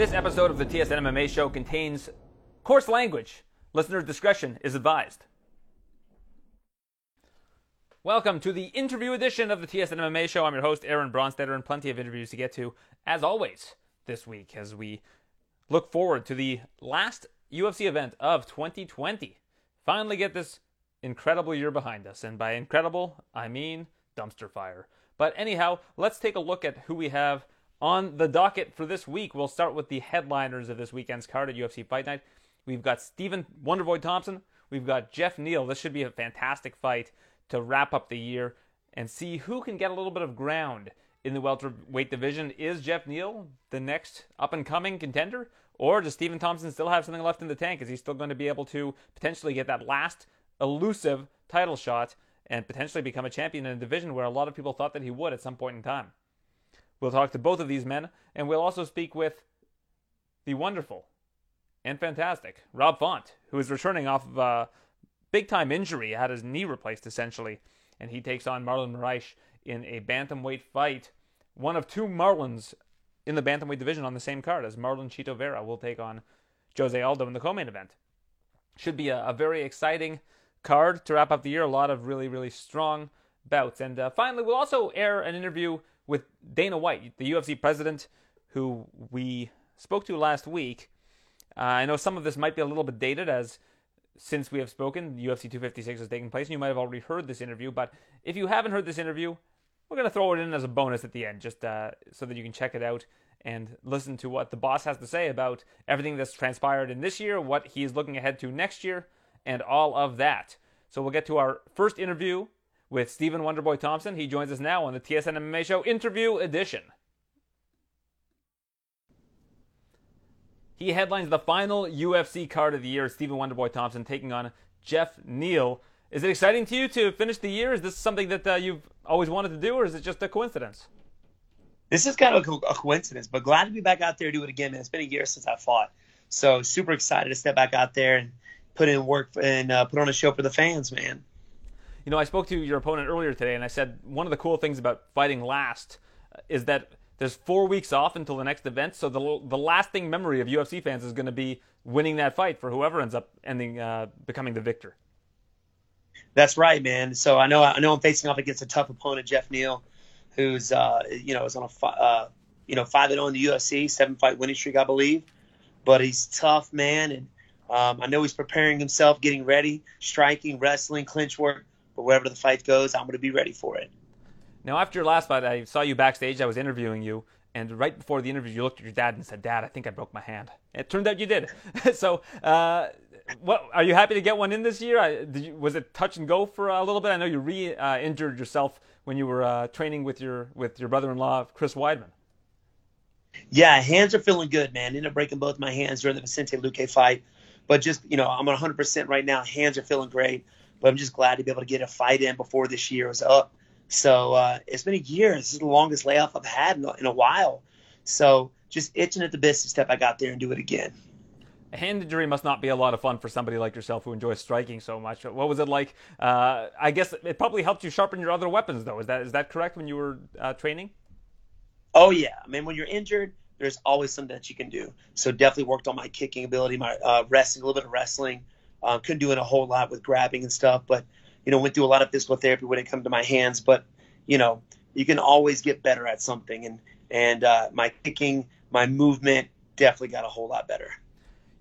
This episode of the TSN MMA show contains coarse language. Listener discretion is advised. Welcome to the interview edition of the TSN MMA show. I'm your host, Aaron Bronsteter, and plenty of interviews to get to, as always, this week as we look forward to the last UFC event of 2020. Finally, get this incredible year behind us. And by incredible, I mean dumpster fire. But anyhow, let's take a look at who we have on the docket for this week. We'll start with the headliners of this weekend's card at UFC Fight Night. We've got Stephen Wonderboy Thompson. We've got Geoff Neal. This should be a fantastic fight to wrap up the year and see who can get a little bit of ground in the welterweight division. Is Geoff Neal the next up and coming contender? Or does Stephen Thompson still have something left in the tank? Is he still going to be able to potentially get that last elusive title shot and potentially become a champion in a division where a lot of people thought that he would at some point in time? We'll talk to both of these men, and we'll also speak with the wonderful and fantastic Rob Font, who is returning off of a big time injury, had his knee replaced essentially, and he takes on Marlon Moraes in a bantamweight fight. One of two Marlins in the bantamweight division on the same card as Marlon Chito Vera will take on Jose Aldo in the co-main event. Should be a, a, very exciting card to wrap up the year. A lot of really, really strong bouts. And uh, finally, we'll also air an interview with Dana White, the UFC president, who we spoke to last week. Uh, I know some of this might be a little bit dated as since we have spoken, UFC 256 has taken place, and you might have already heard this interview. But if you haven't heard this interview, we're going to throw it in as a bonus at the end, just uh, so that you can check it out and listen to what the boss has to say about everything that's transpired in this year, what he is looking ahead to next year, and all of that. So we'll get to our first interview with Stephen Wonderboy Thompson. He joins us now on the TSN MMA Show Interview Edition. He headlines the final UFC card of the year. Stephen Wonderboy Thompson taking on Geoff Neal. Is it exciting to you to finish the year? Is this something that uh, you've always wanted to do, or is it just a coincidence? This is kind of a, coincidence, but glad to be back out there to do it again, man. It's been a year since I fought, so super excited to step back out there and put in work and uh, put on a show for the fans, man. You know, I spoke to your opponent earlier today, and I said one of the cool things about fighting last is that there's four weeks off until the next event. So the the lasting memory of UFC fans is going to be winning that fight for whoever ends up ending uh, becoming the victor. That's right, man. So I know I know I'm facing off against a tough opponent, Geoff Neal, who's uh, you know is on a uh, you know five and zero oh in the UFC, seven fight winning streak, I believe. But he's tough, man, and um, I know he's preparing himself, getting ready, striking, wrestling, clinch work. But wherever the fight goes, I'm going to be ready for it. Now, after your last fight, I saw you backstage. I was interviewing you, and right before the interview, you looked at your dad and said, "Dad, I think I broke my hand." It turned out you did. so, uh, what are you happy to get one in this year? I, you, was it touch and go for a little bit? I know you re-injured uh, yourself when you were uh, training with your with your brother-in-law, Chris Weidman. Yeah, hands are feeling good, man. Ended up breaking both my hands during the Vicente Luque fight, but just you know, I'm 100% right now. Hands are feeling great, but I'm just glad to be able to get a fight in before this year was up. So uh, it's been a year. This is the longest layoff I've had in a, in a while. So just itching at the bit to step back out there and do it again. A hand injury must not be a lot of fun for somebody like yourself who enjoys striking so much. What was it like? Uh, I guess it probably helped you sharpen your other weapons, though. Is that is that correct when you were uh, training? Oh yeah. I mean, when you're injured, there's always something that you can do. So definitely worked on my kicking ability, my uh, wrestling, a little bit of wrestling. Uh, couldn't do it a whole lot with grabbing and stuff, but you know, went through a lot of physical therapy when it come to my hands, but you know, you can always get better at something. And, and, uh, my kicking, my movement definitely got a whole lot better.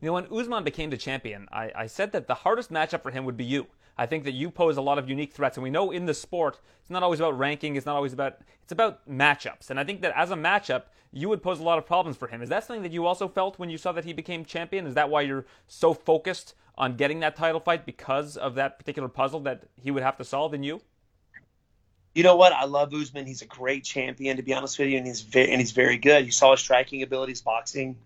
You know, when Usman became the champion, I, I said that the hardest matchup for him would be you. I think that you pose a lot of unique threats, and we know in the sport it's not always about ranking. It's not always about it's about matchups. And I think that as a matchup, you would pose a lot of problems for him. Is that something that you also felt when you saw that he became champion? Is that why you're so focused on getting that title fight because of that particular puzzle that he would have to solve in you? You know what? I love Usman. He's a great champion, to be honest with you, and he's very, and he's very good. You saw his striking abilities, boxing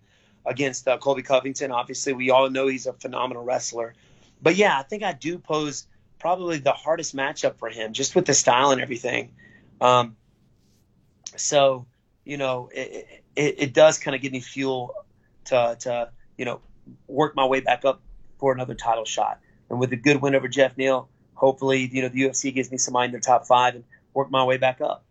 against uh, Colby Covington. Obviously, we all know he's a phenomenal wrestler. But yeah, I think I do pose probably the hardest matchup for him, just with the style and everything. Um, so you know, it, it, it does kind of give me fuel to, to you know work my way back up for another title shot. And with a good win over Geoff Neal, hopefully, you know, the UFC gives me some mind in their top five and work my way back up.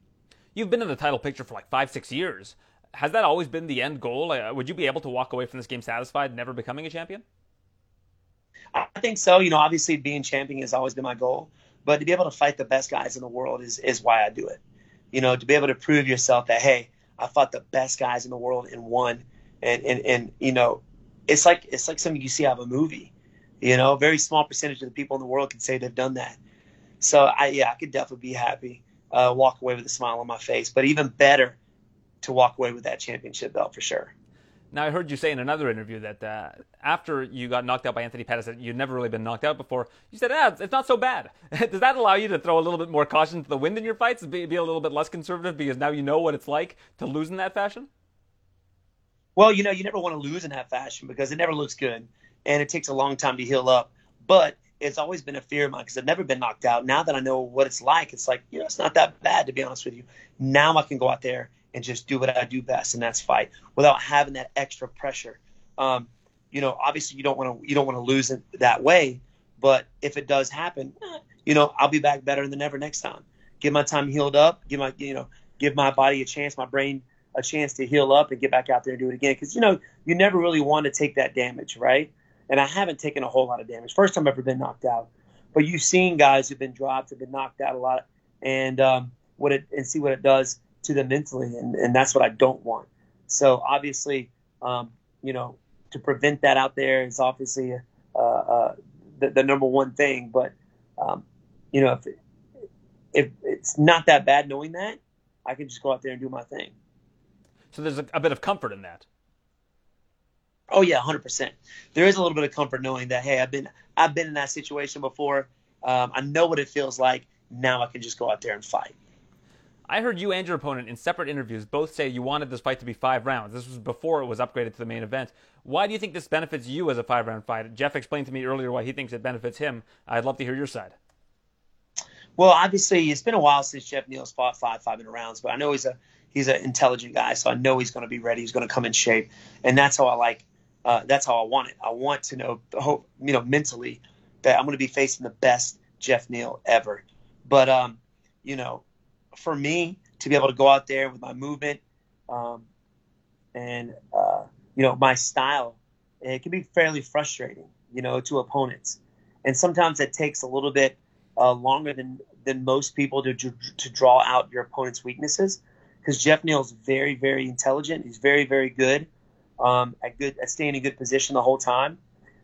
You've been in the title picture for like five, six years. has that always been the end goal? Uh, would you be able to walk away from this game satisfied, never becoming a champion? I think so. You know, obviously being champion has always been my goal, but to be able to fight the best guys in the world is is why I do it. You know, to be able to prove yourself that hey, I fought the best guys in the world and won, and and and you know, it's like it's like something you see out of a movie. You know, a very small percentage of the people in the world can say they've done that. So I yeah, I could definitely be happy, uh, walk away with a smile on my face. But even better, to walk away with that championship belt for sure. Now, I heard you say in another interview that uh, after you got knocked out by Anthony Pettis, that you'd never really been knocked out before. You said, ah, it's not so bad. Does that allow you to throw a little bit more caution to the wind in your fights, be, be a little bit less conservative because now you know what it's like to lose in that fashion? Well, you know, you never want to lose in that fashion because it never looks good and it takes a long time to heal up. But it's always been a fear of mine because I've never been knocked out. Now that I know what it's like, it's like, you know, it's not that bad, to be honest with you. Now I can go out there and just do what I do best, and that's fight without having that extra pressure. Um, you know, obviously you don't want to you don't want to lose it that way, but if it does happen, you know, I'll be back better than ever next time. Give my time healed up. Give my you know give my body a chance, my brain a chance to heal up and get back out there and do it again. Because you know you never really want to take that damage, right? And I haven't taken a whole lot of damage. First time I've ever been knocked out. But you've seen guys who've been dropped, have been knocked out a lot, and um, what it and see what it does to them mentally, and, and that's what I don't want. So obviously, um, you know, to prevent that out there is obviously uh, uh, the, the, number one thing. But um, you know, if, if it's not that bad knowing that, I can just go out there and do my thing. So there's a, a bit of comfort in that. Oh yeah, hundred percent. There is a little bit of comfort knowing that hey, I've been I've been in that situation before. Um, I know what it feels like. Now I can just go out there and fight. I heard you and your opponent in separate interviews both say you wanted this fight to be five rounds. This was before it was upgraded to the main event. Why do you think this benefits you as a five round fight? Geoff explained to me earlier why he thinks it benefits him. I'd love to hear your side. Well, obviously, it's been a while since Geoff Neal's fought five five minute rounds, but I know he's a he's an intelligent guy, so I know he's going to be ready. He's going to come in shape, and that's how I like. Uh, that's how I want it. I want to know, hope you know, mentally that I'm going to be facing the best Geoff Neal ever. But um, you know, for me to be able to go out there with my movement um, and uh, you know my style, it can be fairly frustrating, you know, to opponents. And sometimes it takes a little bit uh, longer than than most people to to draw out your opponent's weaknesses. Because Geoff Neal is very very intelligent. He's very very good um, at good at staying in good position the whole time.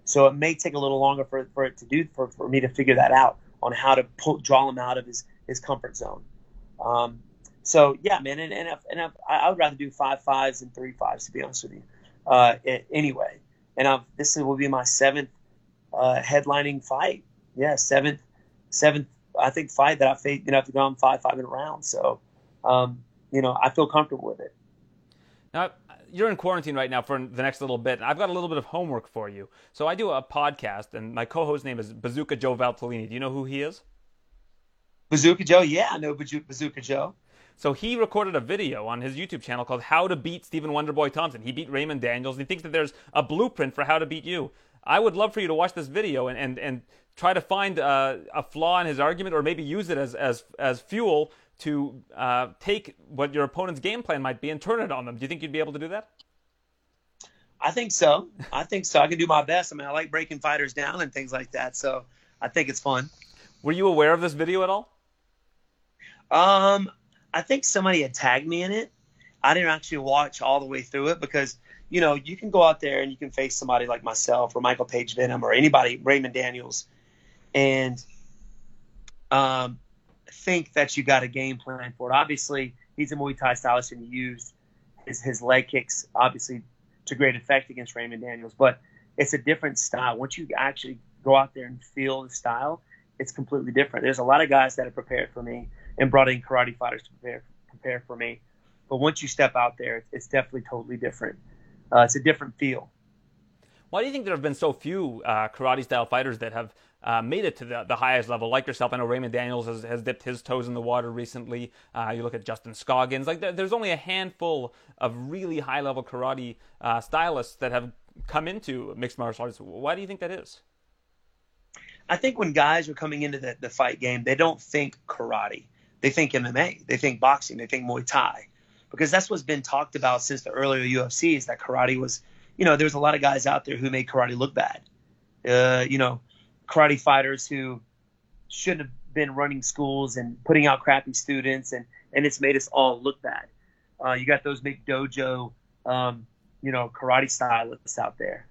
So it may take a little longer for, for it to do for, for me to figure that out on how to pull, draw him out of his, his comfort zone. Um, so yeah, man, and and, if, and if, I would rather do five fives than three fives to be honest with you. Uh, anyway, and I've, this will be my seventh uh, headlining fight. Yeah, seventh, seventh. I think fight that I've you know I've gone five five minute rounds. So, um, you know, I feel comfortable with it. Now, you're in quarantine right now for the next little bit. I've got a little bit of homework for you. So I do a podcast, and my co-host name is Bazooka Joe Valtellini. Do you know who he is? Bazooka Joe, yeah, I know Bazooka Joe. So he recorded a video on his YouTube channel called "How to Beat Stephen Wonderboy Thompson." He beat Raymond Daniels, and he thinks that there's a blueprint for how to beat you. I would love for you to watch this video and and, and try to find uh, a flaw in his argument, or maybe use it as as as fuel to uh, take what your opponent's game plan might be and turn it on them. Do you think you'd be able to do that? I think so. I think so. I can do my best. I mean, I like breaking fighters down and things like that. So I think it's fun. Were you aware of this video at all? Um, I think somebody had tagged me in it. I didn't actually watch all the way through it because you know you can go out there and you can face somebody like myself or Michael Page Venom or anybody Raymond Daniels, and um, think that you got a game plan for it. Obviously, he's a Muay Thai stylist and he used his, his leg kicks, obviously, to great effect against Raymond Daniels. But it's a different style. Once you actually go out there and feel the style, it's completely different. There's a lot of guys that have prepared for me and brought in karate fighters to prepare prepare for me. But once you step out there, it's definitely totally different. Uh, it's a different feel. Why do you think there have been so few uh, karate style fighters that have uh, made it to the, the highest level, like yourself? I know Raymond Daniels has, has dipped his toes in the water recently. Uh, you look at Justin Scoggins. Like there, there's only a handful of really high level karate uh, stylists that have come into mixed martial arts. Why do you think that is? I think when guys are coming into the, the fight game, they don't think karate. They think MMA. They think boxing. They think Muay Thai. because that's what's been talked about since the earlier UFC is that karate was, you know, there's a lot of guys out there who made karate look bad. Uh, you know, karate fighters who shouldn't have been running schools and putting out crappy students, and and it's made us all look bad. Uh, you got those big dojo, um, you know, karate stylists out there,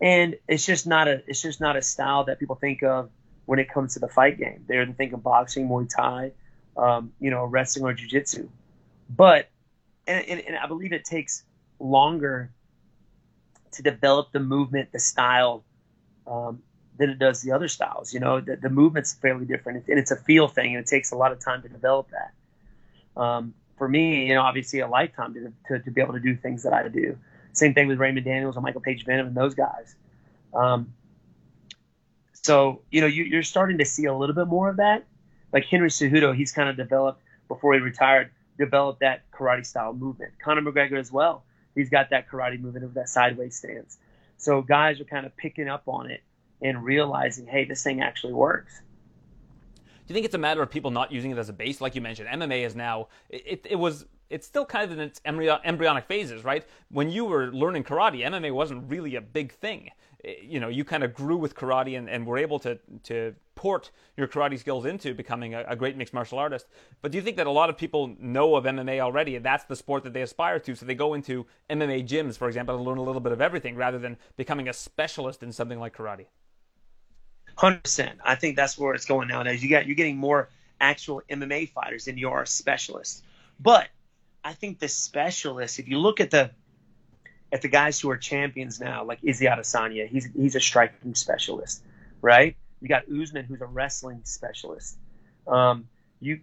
and it's just not a it's just not a style that people think of when it comes to the fight game. They're thinking boxing, Muay Thai, um, you know, wrestling or jiu-jitsu. But and, and, and I believe it takes longer to develop the movement, the style, um, than it does the other styles. You know, the, the movement's fairly different, and it's a feel thing, and it takes a lot of time to develop that. Um, for me, you know, obviously a lifetime to, to, to, be able to do things that I do. Same thing with Raymond Daniels and Michael Page Venom and those guys. Um, so, you know, you, are starting to see a little bit more of that. Like Henry Cejudo, he's kind of developed before he retired, developed that karate style movement. Conor McGregor as well. He's got that karate movement of that sideways stance. So guys are kind of picking up on it and realizing, hey, this thing actually works. Do you think it's a matter of people not using it as a base? Like you mentioned, MMA is now, it, it was it's still kind of in its embryonic phases, right? When you were learning karate, MMA wasn't really a big thing. Eh, you know, you kind of grew with karate and, and were able to, to port your karate skills into becoming a, a, great mixed martial artist. But do you think that a lot of people know of MMA already and that's the sport that they aspire to? So they go into MMA gyms, for example, to learn a little bit of everything rather than becoming a specialist in something like karate? Hundred percent. I think that's where it's going nowadays. You got you're getting more actual MMA fighters than you are specialists. But I think the specialists, if you look at the at the guys who are champions now, like Izzy Adesanya, he's he's a striking specialist, right? You got Usman, who's a wrestling specialist. Um, you,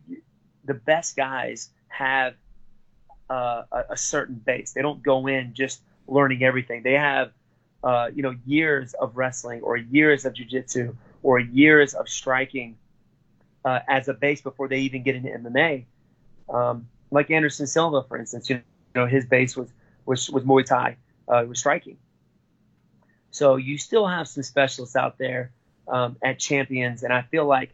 the best guys have uh, a, a, certain base. They don't go in just learning everything. They have, uh, you know, years of wrestling or years of jujitsu or years of striking uh, as a base before they even get into MMA. Um, like Anderson Silva, for instance, you know, his base was was, was Muay Thai, uh, was striking. So you still have some specialists out there um, at champions, and I feel like,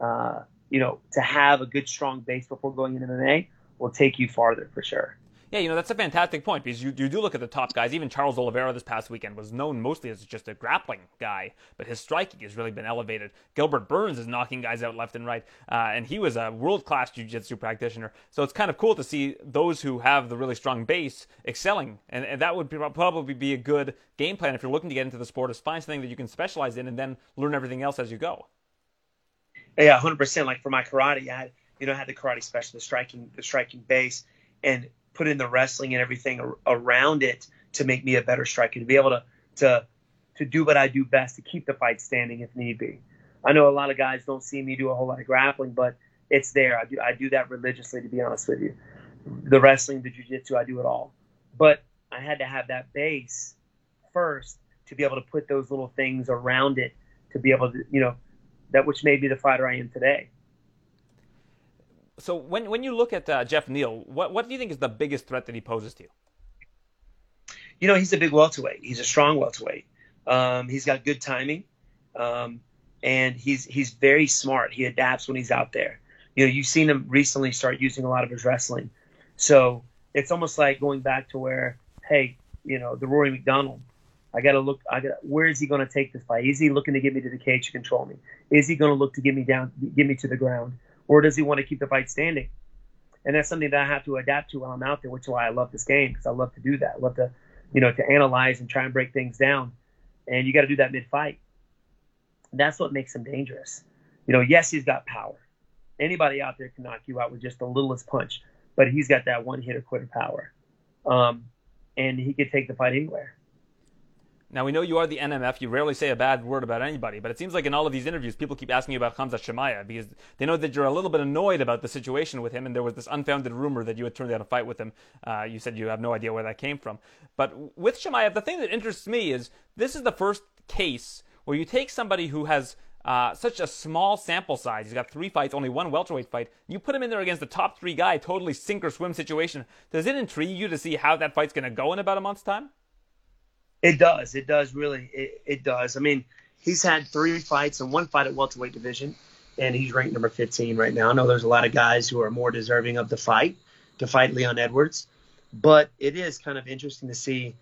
uh, you know, to have a good strong base before going into MMA will take you farther for sure. Yeah, you know, that's a fantastic point because you, you do look at the top guys. Even Charles Oliveira this past weekend was known mostly as just a grappling guy, but his striking has really been elevated. Gilbert Burns is knocking guys out left and right, uh, and he was a world class jiu jitsu practitioner. So it's kind of cool to see those who have the really strong base excelling, and, and that would be, probably be a good game plan if you're looking to get into the sport is find something that you can specialize in and then learn everything else as you go. Yeah, 100%. Like for my karate, I had, you know, I had the karate specialist striking, the striking base, and put in the wrestling and everything around it to make me a better striker, to be able to to to do what I do best, to keep the fight standing if need be. I know a lot of guys don't see me do a whole lot of grappling, but it's there. I do I do that religiously, to be honest with you. The wrestling, the jujitsu, I do it all. But I had to have that base first to be able to put those little things around it to be able to, you know, that which made me the fighter I am today so when when you look at uh, Geoff Neal, what what do you think is the biggest threat that he poses to you? You know, he's a big welterweight. He's a strong welterweight. Um, he's got good timing, um, and he's he's very smart. He adapts when he's out there. You know, you've seen him recently start using a lot of his wrestling. So it's almost like going back to where, hey, you know, the Rory MacDonald. I got to look. I got. Where is he going to take this fight? Is he looking to get me to the cage to control me? Is he going to look to get me down, get me to the ground? Or does he want to keep the fight standing? And that's something that I have to adapt to while I'm out there, which is why I love this game because I love to do that. I love to, you know, to analyze and try and break things down. And you got to do that mid fight. That's what makes him dangerous. You know, yes, he's got power. Anybody out there can knock you out with just the littlest punch, but he's got that one hitter quitter power. Um, and he could take the fight anywhere. Now, we know you are the NMF. You rarely say a bad word about anybody, but it seems like in all of these interviews, people keep asking you about Khamzat Chimaev because they know that you're a little bit annoyed about the situation with him, and there was this unfounded rumor that you had turned down a fight with him. Uh, you said you have no idea where that came from. But with Chimaev, the thing that interests me is this is the first case where you take somebody who has uh, such a small sample size. He's got three fights, only one welterweight fight. You put him in there against the top three guy, totally sink or swim situation. Does it intrigue you to see how that fight's going to go in about a month's time? It does. It does really. It, it does. I mean, he's had three fights and one fight at welterweight division, and he's ranked number 15 right now. I know there's a lot of guys who are more deserving of the fight, to fight Leon Edwards. But it is kind of interesting to see,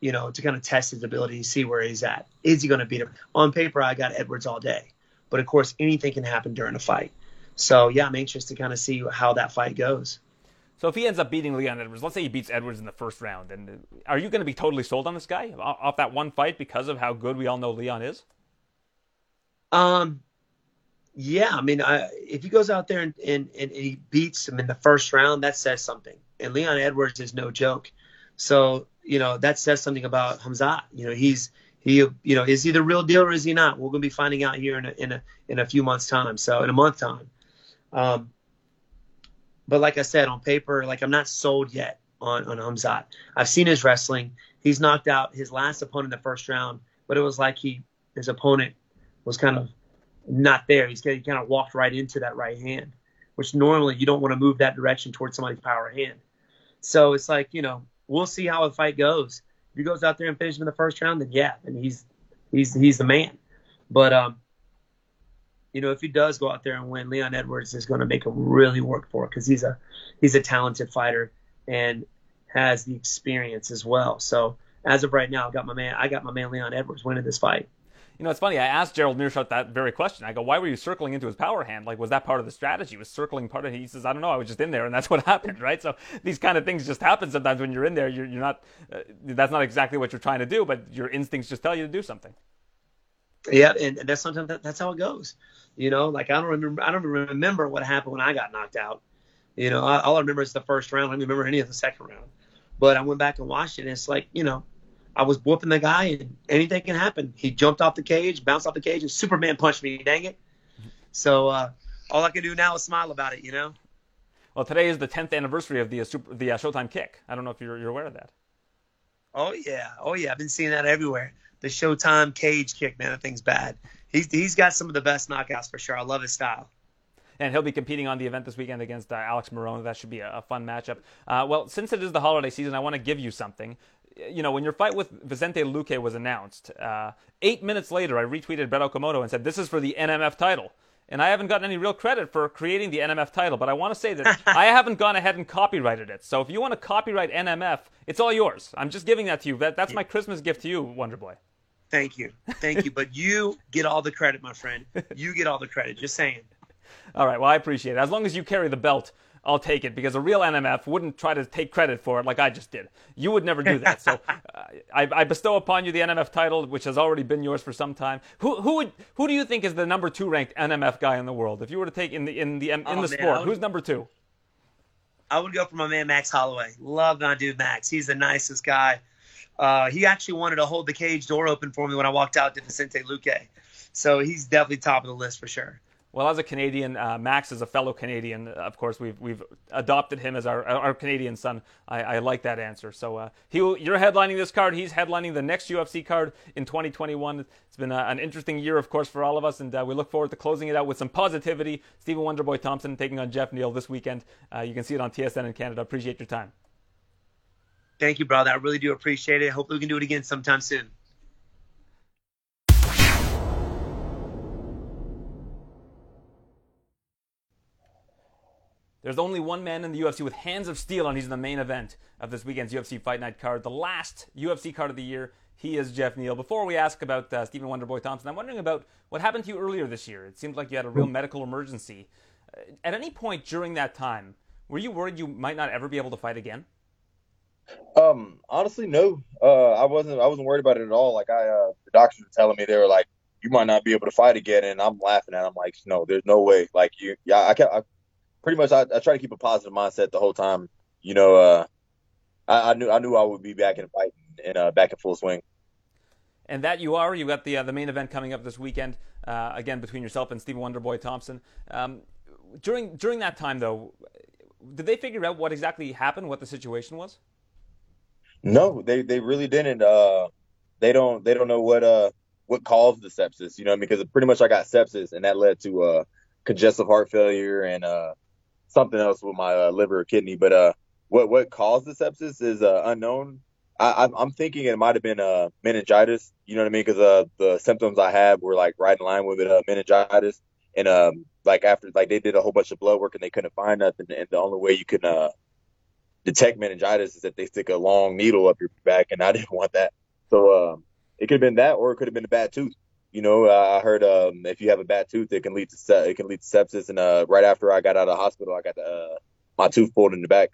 you know, to kind of test his ability, see where he's at. Is he going to beat him? On paper, I got Edwards all day, but of course, anything can happen during a fight. So yeah, I'm anxious to kind of see how that fight goes. So if he ends up beating Leon Edwards, let's say he beats Edwards in the first round, and are you going to be totally sold on this guy off that one fight because of how good we all know Leon is? Um, yeah, I mean, I, if he goes out there and, and, and he beats him in the first round, that says something. And Leon Edwards is no joke. So, you know, that says something about Hamzat. You know, he's he, you know, is he the real deal or is he not? We're going to be finding out here in a, in a in a few months' time. So, in a month time. Um, but like I said, on paper, like I'm not sold yet on on Hamzat. I've seen his wrestling. He's knocked out his last opponent in the first round, but it was like he his opponent was kind of not there. He's he kind of walked right into that right hand, which normally you don't want to move that direction towards somebody's power hand. So it's like you know we'll see how the fight goes. If he goes out there and finishes him in the first round, then yeah, and he's he's he's the man. But um, you know, if he does go out there and win, Leon Edwards is going to make him really work for it because he's a he's a talented fighter and has the experience as well. So as of right now, I got my man I got my man Leon Edwards winning this fight. You know, it's funny. I asked Gerald Meerschaert that very question. I go, "Why were you circling into his power hand? Like, was that part of the strategy? Was circling part of?" it? He says, "I don't know. I was just in there, and that's what happened, right?" So these kind of things just happen sometimes when you're in there. You're, you're not. Uh, that's not exactly what you're trying to do, but your instincts just tell you to do something. Yeah, and that's sometimes that, that's how it goes. You know, like I don't remember. I don't remember what happened when I got knocked out. You know, all I remember is the first round. I don't remember any of the second round. But I went back and watched it, and it's like, you know, I was whooping the guy, and anything can happen. He jumped off the cage, bounced off the cage, and Superman punched me. Dang it! So uh, all I can do now is smile about it. You know. Well, today is the 10th anniversary of the uh, super, the uh, Showtime kick. I don't know if you're, you're aware of that. Oh yeah, oh yeah, I've been seeing that everywhere. The Showtime cage kick, man, that thing's bad. He's he's got some of the best knockouts for sure. I love his style and he'll be competing on the event this weekend against uh, Alex Morono. That should be a, a fun matchup. Uh, well, since it is the holiday season, I want to give you something you know, when your fight with Vicente Luque was announced, uh, eight minutes later, I retweeted Brett Okamoto and said, This is for the NMF title. And I haven't gotten any real credit for creating the NMF title, but I want to say that I haven't gone ahead and copyrighted it. So if you want to copyright NMF, it's all yours. I'm just giving that to you. That, that's my Christmas gift to you, Wonder Boy. Thank you. Thank you. But you get all the credit, my friend. You get all the credit. Just saying. All right. Well, I appreciate it. As long as you carry the belt I'll take it because a real NMF wouldn't try to take credit for it like I just did. You would never do that. So uh, I, I, bestow upon you the NMF title, which has already been yours for some time. Who who would who do you think is the number two ranked NMF guy in the world? If you were to take in the in the in oh, the man, sport, would, who's number two? I would go for my man Max Holloway. Love my dude Max. He's the nicest guy. Uh, he actually wanted to hold the cage door open for me when I walked out to Vicente Luque. So he's definitely top of the list for sure. Well, as a Canadian, uh, Max is a fellow Canadian. Of course, we've we've adopted him as our our Canadian son. I, I like that answer. So uh, he you're headlining this card. He's headlining the next UFC card in 2021. It's been a, an interesting year, of course, for all of us, and uh, we look forward to closing it out with some positivity. Stephen Wonderboy Thompson taking on Geoff Neal this weekend. Uh, you can see it on TSN in Canada. Appreciate your time. Thank you, brother. I really do appreciate it. Hopefully, we can do it again sometime soon. There's only one man in the UFC with hands of steel, and he's in the main event of this weekend's UFC Fight Night card, the last UFC card of the year. He is Geoff Neal. Before we ask about uh, Stephen Wonderboy Thompson, I'm wondering about what happened to you earlier this year. It seemed like you had a real medical emergency. Uh, at any point during that time, were you worried you might not ever be able to fight again? Um, honestly, no. Uh, I wasn't. I wasn't worried about it at all. Like I, uh, the doctors were telling me they were like, "You might not be able to fight again," and I'm laughing at. Them like, "No, there's no way." Like you, yeah, I, can't I pretty much I, I try to keep a positive mindset the whole time. You know, uh, I, I, knew I knew I would be back in fighting and uh, back in full swing. And that you are. You got the uh, the main event coming up this weekend. Uh, again, between yourself and Stephen Wonderboy Thompson. Um, during during that time, though, did they figure out what exactly happened? What the situation was? No, they they really didn't. Uh, they don't they don't know what uh what caused the sepsis. You know, because pretty much I got sepsis, and that led to uh congestive heart failure and uh something else with my uh, liver or kidney. But uh, what what caused the sepsis is uh, unknown. I, I'm thinking it might have been uh, meningitis. You know what I mean? Because uh, the symptoms I had were like right in line with it, uh, meningitis. And um, like after like they did a whole bunch of blood work and they couldn't find nothing. And the only way you can uh, detect meningitis is that they stick a long needle up your back, and I didn't want that. So um, it could have been that, or it could have been a bad tooth. You know, I heard um, if you have a bad tooth, it can lead to se- it can lead to sepsis. And uh, right after I got out of the hospital, I got uh, my tooth pulled in the back.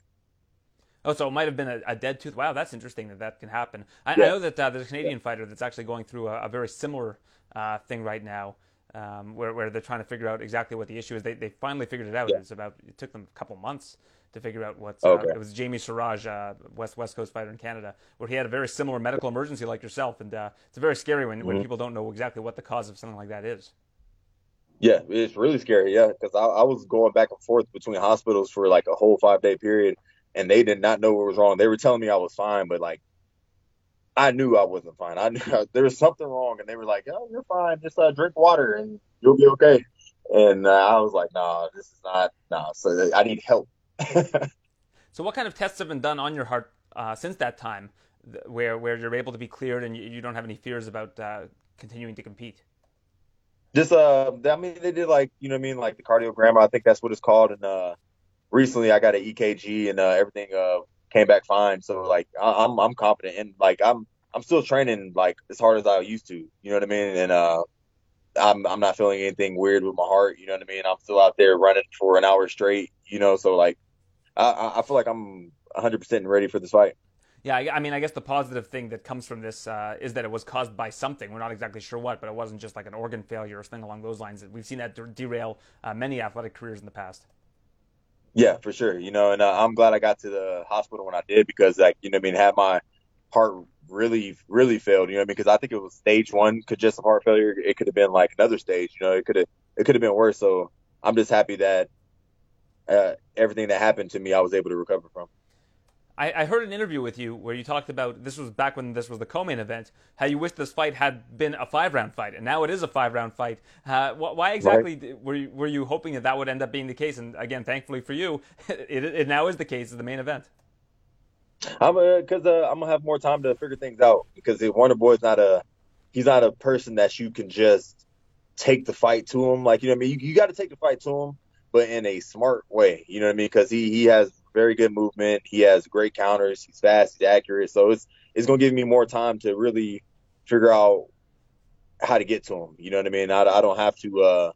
Oh, so it might have been a, a, dead tooth. Wow, that's interesting that that can happen. I, yeah. I know that uh, there's a Canadian yeah. fighter that's actually going through a, a very similar uh, thing right now, um, where, where they're trying to figure out exactly what the issue is. They, they finally figured it out. Yeah. It was about it took them a couple months to figure out what's. Uh, okay. Uh, it was Jamie Siraj, uh, West West Coast fighter in Canada, where he had a very similar medical emergency like yourself, and uh, it's very scary when, mm-hmm. when people don't know exactly what the cause of something like that is. Yeah, it's really scary. Yeah, because I, I, was going back and forth between hospitals for like a whole five day period, and they did not know what was wrong. They were telling me I was fine, but like I knew I wasn't fine. I knew there was something wrong, and they were like, "Oh, you're fine. Just uh, drink water, and you'll be okay." And uh, I was like, "No, nah, this is not. No, nah. so I need help." so, what kind of tests have been done on your heart uh, since that time, where where you're able to be cleared and you, you don't have any fears about uh, continuing to compete? Just uh, I mean, they did like you know what I mean, like the cardiogram. I think that's what it's called. And uh, recently, I got an EKG, and uh, everything uh came back fine. So like, I, I'm I'm confident, and like I'm I'm still training like as hard as I used to. You know what I mean? And uh, I'm I'm not feeling anything weird with my heart. You know what I mean? I'm still out there running for an hour straight. You know, so like I, I feel like I'm 100 percent ready for this fight. Yeah, I, I, mean, I guess the positive thing that comes from this uh, is that it was caused by something. We're not exactly sure what, but it wasn't just like an organ failure or something along those lines. We've seen that derail uh, many athletic careers in the past. Yeah, for sure. You know, and uh, I'm glad I got to the hospital when I did because, like, you know, I mean, had my heart really, really failed. You know, I mean, because I think it was stage one congestive heart failure. It could have been like another stage. You know, it could have it could have been worse. So I'm just happy that uh, everything that happened to me, I was able to recover from. I, I, heard an interview with you where you talked about this was back when this was the co-main event. How you wish this fight had been a five-round fight, and now it is a five-round fight. Uh, why exactly right. were you, were you hoping that that would end up being the case? And again, thankfully for you, it, it now is the case of the main event. I'm because uh, I'm gonna have more time to figure things out because Wonder Boy's not a he's not a person that you can just take the fight to him. Like you know what I mean. You, you got to take the fight to him, but in a smart way. You know what I mean? Because he he has very good movement. He has great counters. He's fast. He's accurate. So it's it's gonna give me more time to really figure out how to get to him. You know what I mean? I, I don't have to uh,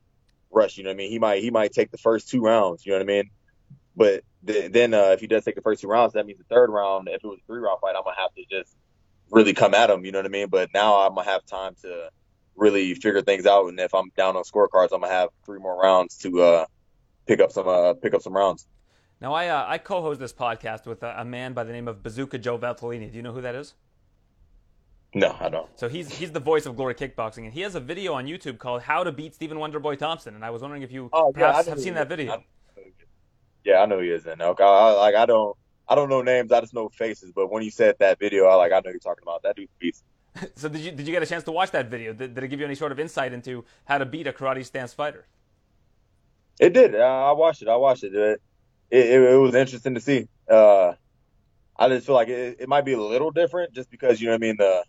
rush. You know what I mean? He might he might take the first two rounds. You know what I mean? But th- then uh, if he does take the first two rounds, that means the third round. If it was a three round fight, I'm gonna have to just really come at him. You know what I mean? But now I'm gonna have time to really figure things out. And if I'm down on scorecards, I'm gonna have three more rounds to uh, pick up some uh, pick up some rounds. Now, I uh, I co-host this podcast with a, a, man by the name of Bazooka Joe Valtellini. Do you know who that is? No, I don't. So he's he's the voice of Glory Kickboxing, and he has a video on YouTube called "How to Beat Stephen Wonderboy Thompson." And I was wondering if you oh, yeah, have seen that video. I, yeah, I know he is in. Okay, I, like I don't I don't know names, I just know faces. But when you said that video, I like I know you're talking about that dude's beast. so did you did you get a chance to watch that video? Did, did it give you any sort of insight into how to beat a karate stance fighter? It did. I watched it. I watched it. It, it, it was interesting to see. Uh, I just feel like it, it, might be a little different just because you know what I mean the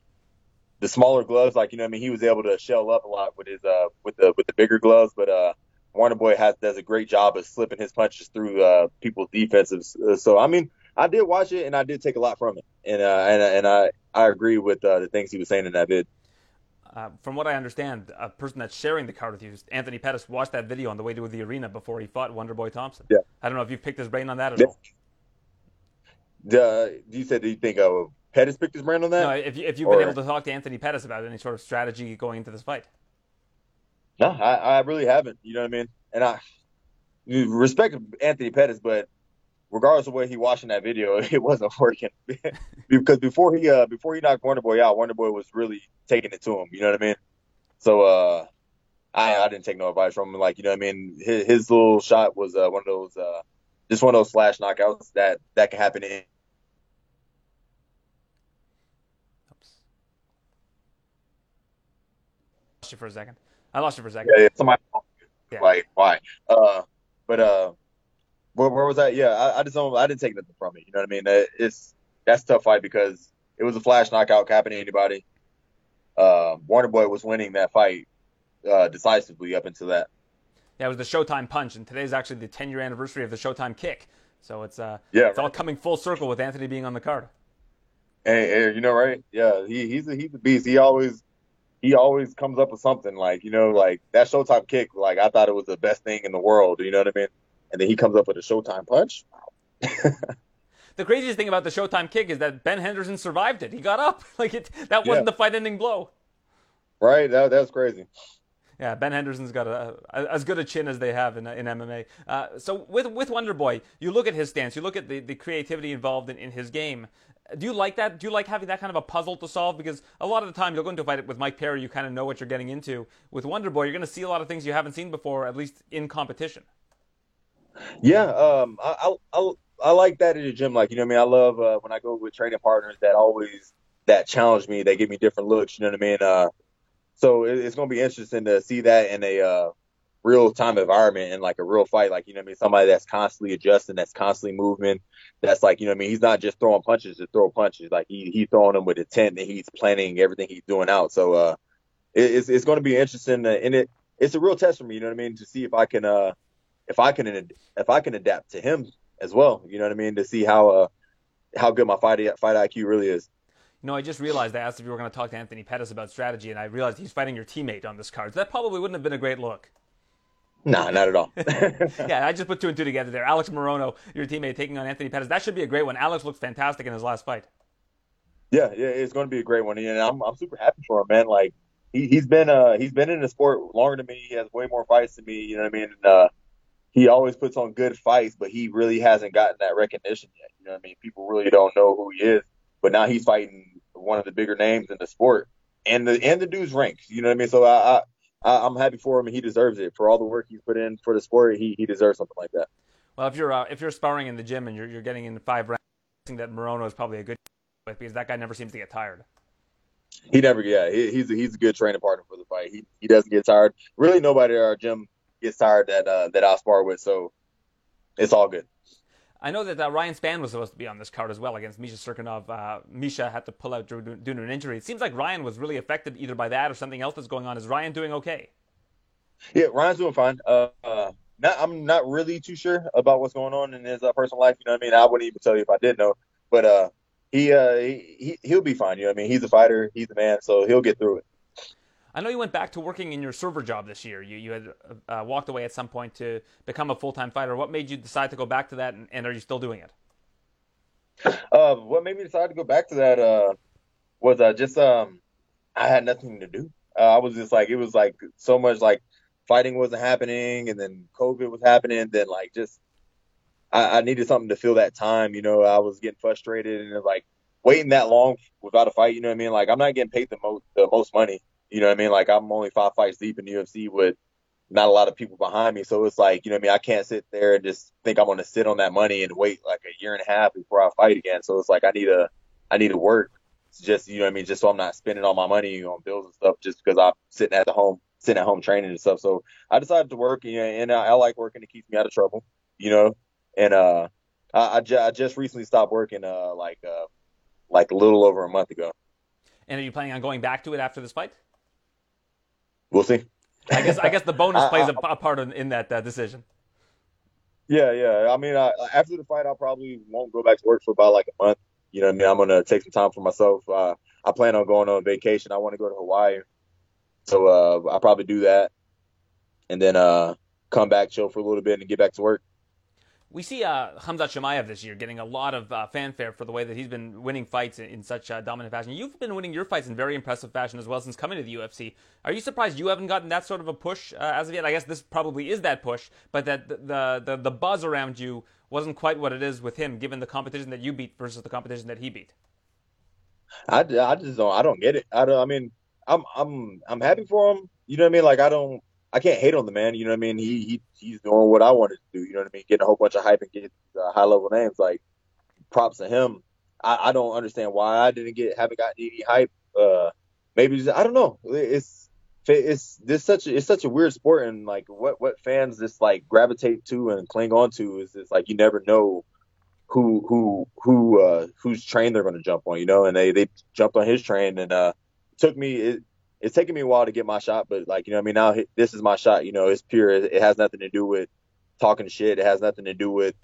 the smaller gloves like you know what I mean he was able to shell up a lot with his uh with the with the bigger gloves but uh Wonder Boy has does a great job of slipping his punches through uh people's defenses so I mean I did watch it and I did take a lot from it and uh and, and I I agree with uh, the things he was saying in that vid. Uh, from what I understand, a person that's sharing the card with you, Anthony Pettis, watched that video on the way to the arena before he fought Wonderboy Thompson. Yeah. I don't know if you've picked his brain on that at yeah. all. The, you said, do you think uh, Pettis picked his brain on that? No, if, you, if you've or... been able to talk to Anthony Pettis about any sort of strategy going into this fight. No, I, I really haven't. You know what I mean? And I respect Anthony Pettis, but regardless of what he watched in that video, it wasn't working because before he uh before he knocked Wonder Boy out, Wonder Boy was really taking it to him. You know what I mean? So uh, I I didn't take no advice from him. Like you know what I mean? His, his little shot was uh, one of those uh just one of those flash knockouts that that can happen in. Oops. Lost you for a second. I lost you for a second. Yeah, yeah somebody. Yeah. Like why? Uh, but uh where, where was that? Yeah, I, I, just don't. I didn't take nothing from it. You know what I mean? It's that's a tough fight because it was a flash knockout, capping anybody. Uh, Wonder Boy was winning that fight uh, decisively up until that. Yeah, it was the Showtime punch, and today's actually the 10 year anniversary of the Showtime kick. So it's uh, Yeah, it's all coming full circle with Anthony being on the card. Hey, hey, you know, right? Yeah, he, he's a he's a beast. He always he always comes up with something like you know, like that Showtime kick. Like I thought it was the best thing in the world. You know what I mean? And then he comes up with a Showtime punch. The craziest thing about the Showtime kick is that Ben Henderson survived it. He got up. Like it that wasn't Yeah. the fight-ending blow. Right? That that's crazy. Yeah, Ben Henderson's got a, a, as good a chin as they have in, in MMA. Uh, so with with Wonder Boy, you look at his stance, you look at the, the creativity involved in, in his game. Do you like that? Do you like having that kind of a puzzle to solve? Because a lot of the time you'll go into a fight with Mike Perry, you kind of know what you're getting into. With Wonder Boy, you're going to see a lot of things you haven't seen before, at least in competition. Yeah, um, I, I I like that at the gym. Like you know, what I mean, I love uh, when I go with training partners that always that challenge me. They give me different looks. You know what I mean? Uh, so it, it's gonna be interesting to see that in a uh, real time environment and like a real fight. Like you know, what I mean, somebody that's constantly adjusting, that's constantly moving. That's like you know, what I mean, he's not just throwing punches to throw punches. Like he he's throwing them with intent and he's planning everything he's doing out. So uh, it, it's it's to be interesting, and it it's a real test for me. You know what I mean? To see if I can uh if I can if I can adapt to him as well. You know what I mean? To see how uh how good my fight fight IQ really is. You know, I just realized I asked if you were going to talk to Anthony Pettis about strategy, and I realized he's fighting your teammate on this card. So that probably wouldn't have been a great look. Nah, not at all. yeah, I just put two and two together there. Alex Morono, your teammate, taking on Anthony Pettis. That should be a great one. Alex looked fantastic in his last fight. yeah, yeah, it's going to be a great one, and I'm I'm super happy for him, man. Like he he's been uh he's been in the sport longer than me. He has way more fights than me. You know what I mean? And, uh, he always puts on good fights, but he really hasn't gotten that recognition yet. You know what I mean? People really don't know who he is. But now he's fighting one of the bigger names in the sport, and the and the dude's ranked. You know what I mean? So I, I I'm happy for him, and he deserves it for all the work he's put in for the sport. He he deserves something like that. Well, if you're uh, if you're sparring in the gym and you're you're getting in five rounds, I think that Morono is probably a good with because that guy never seems to get tired. He never, yeah, he, he's a, he's a good training partner for the fight. He he doesn't get tired. Really, nobody at our gym gets tired that uh, that I spar with, so it's all good. I know that uh, Ryan Spann was supposed to be on this card as well against Misha Cirkunov. Uh, Misha had to pull out due, due to an injury. It seems like Ryan was really affected either by that or something else that's going on. Is Ryan doing okay? Yeah, Ryan's doing fine. Uh, uh, not, I'm not really too sure about what's going on in his uh, personal life. You know what I mean? I wouldn't even tell you if I did know. But uh, he uh, he he'll be fine. You know what I mean? He's a fighter. He's a man, so he'll get through it. I know you went back to working in your server job this year. You you had uh, walked away at some point to become a full time fighter. What made you decide to go back to that, and, and are you still doing it? Uh, what made me decide to go back to that uh, was uh, just um, I had nothing to do. Uh, I was just like it was like so much like fighting wasn't happening, and then COVID was happening. Then like just I, I needed something to fill that time. You know, I was getting frustrated, and like waiting that long without a fight. You know what I mean? Like I'm not getting paid the most the most money. You know what I mean? Like I'm only five fights deep in the UFC with not a lot of people behind me. So it's like, you know what I mean? I can't sit there and just think I'm going to sit on that money and wait like a year and a half before I fight again. So it's like, I need to, I need to work just, you know what I mean? Just so I'm not spending all my money on bills and stuff just because I'm sitting at the home, sitting at home training and stuff. So I decided to work and I, I like working. It keeps me out of trouble, you know? And, uh, I, I just recently stopped working, uh, like, uh, like a little over a month ago. And are you planning on going back to it after this fight? We'll see. I guess I guess the bonus I- plays a, I- a part in, in that uh, decision. Yeah, yeah. I mean, I, after the fight, I probably won't go back to work for about like a month. You know what I mean? I'm gonna take some time for myself. Uh, I plan on going on vacation. I want to go to Hawaii, so uh, I'll probably do that, and then uh, come back, chill for a little bit, and get back to work. We see uh, Hamzat Chimaev this year getting a lot of uh, fanfare for the way that he's been winning fights in, in such uh, dominant fashion. You've been winning your fights in very impressive fashion as well since coming to the UFC. Are you surprised you haven't gotten that sort of a push uh, as of yet? I guess this probably is that push, but that the, the the buzz around you wasn't quite what it is with him, given the competition that you beat versus the competition that he beat. I, I just don't I don't get it. I don't. I mean, I'm I'm I'm happy for him. You know what I mean? Like I don't I can't hate on the man. You know what I mean? He he he's doing what I wanted to do. You know what I mean? Getting a whole bunch of hype and getting uh, high level names. Like props to him. I, I don't understand why I didn't get haven't gotten any hype. Uh, maybe just, I don't know. It's it's this such a, it's such a weird sport and like what what fans just like gravitate to and cling on to is it's like you never know who who who uh whose train they're going to jump on you know and they they jumped on his train and uh took me it, it's taken me a while to get my shot but like you know what i mean now this is my shot you know it's pure it, it has nothing to do with talking shit it has nothing to do with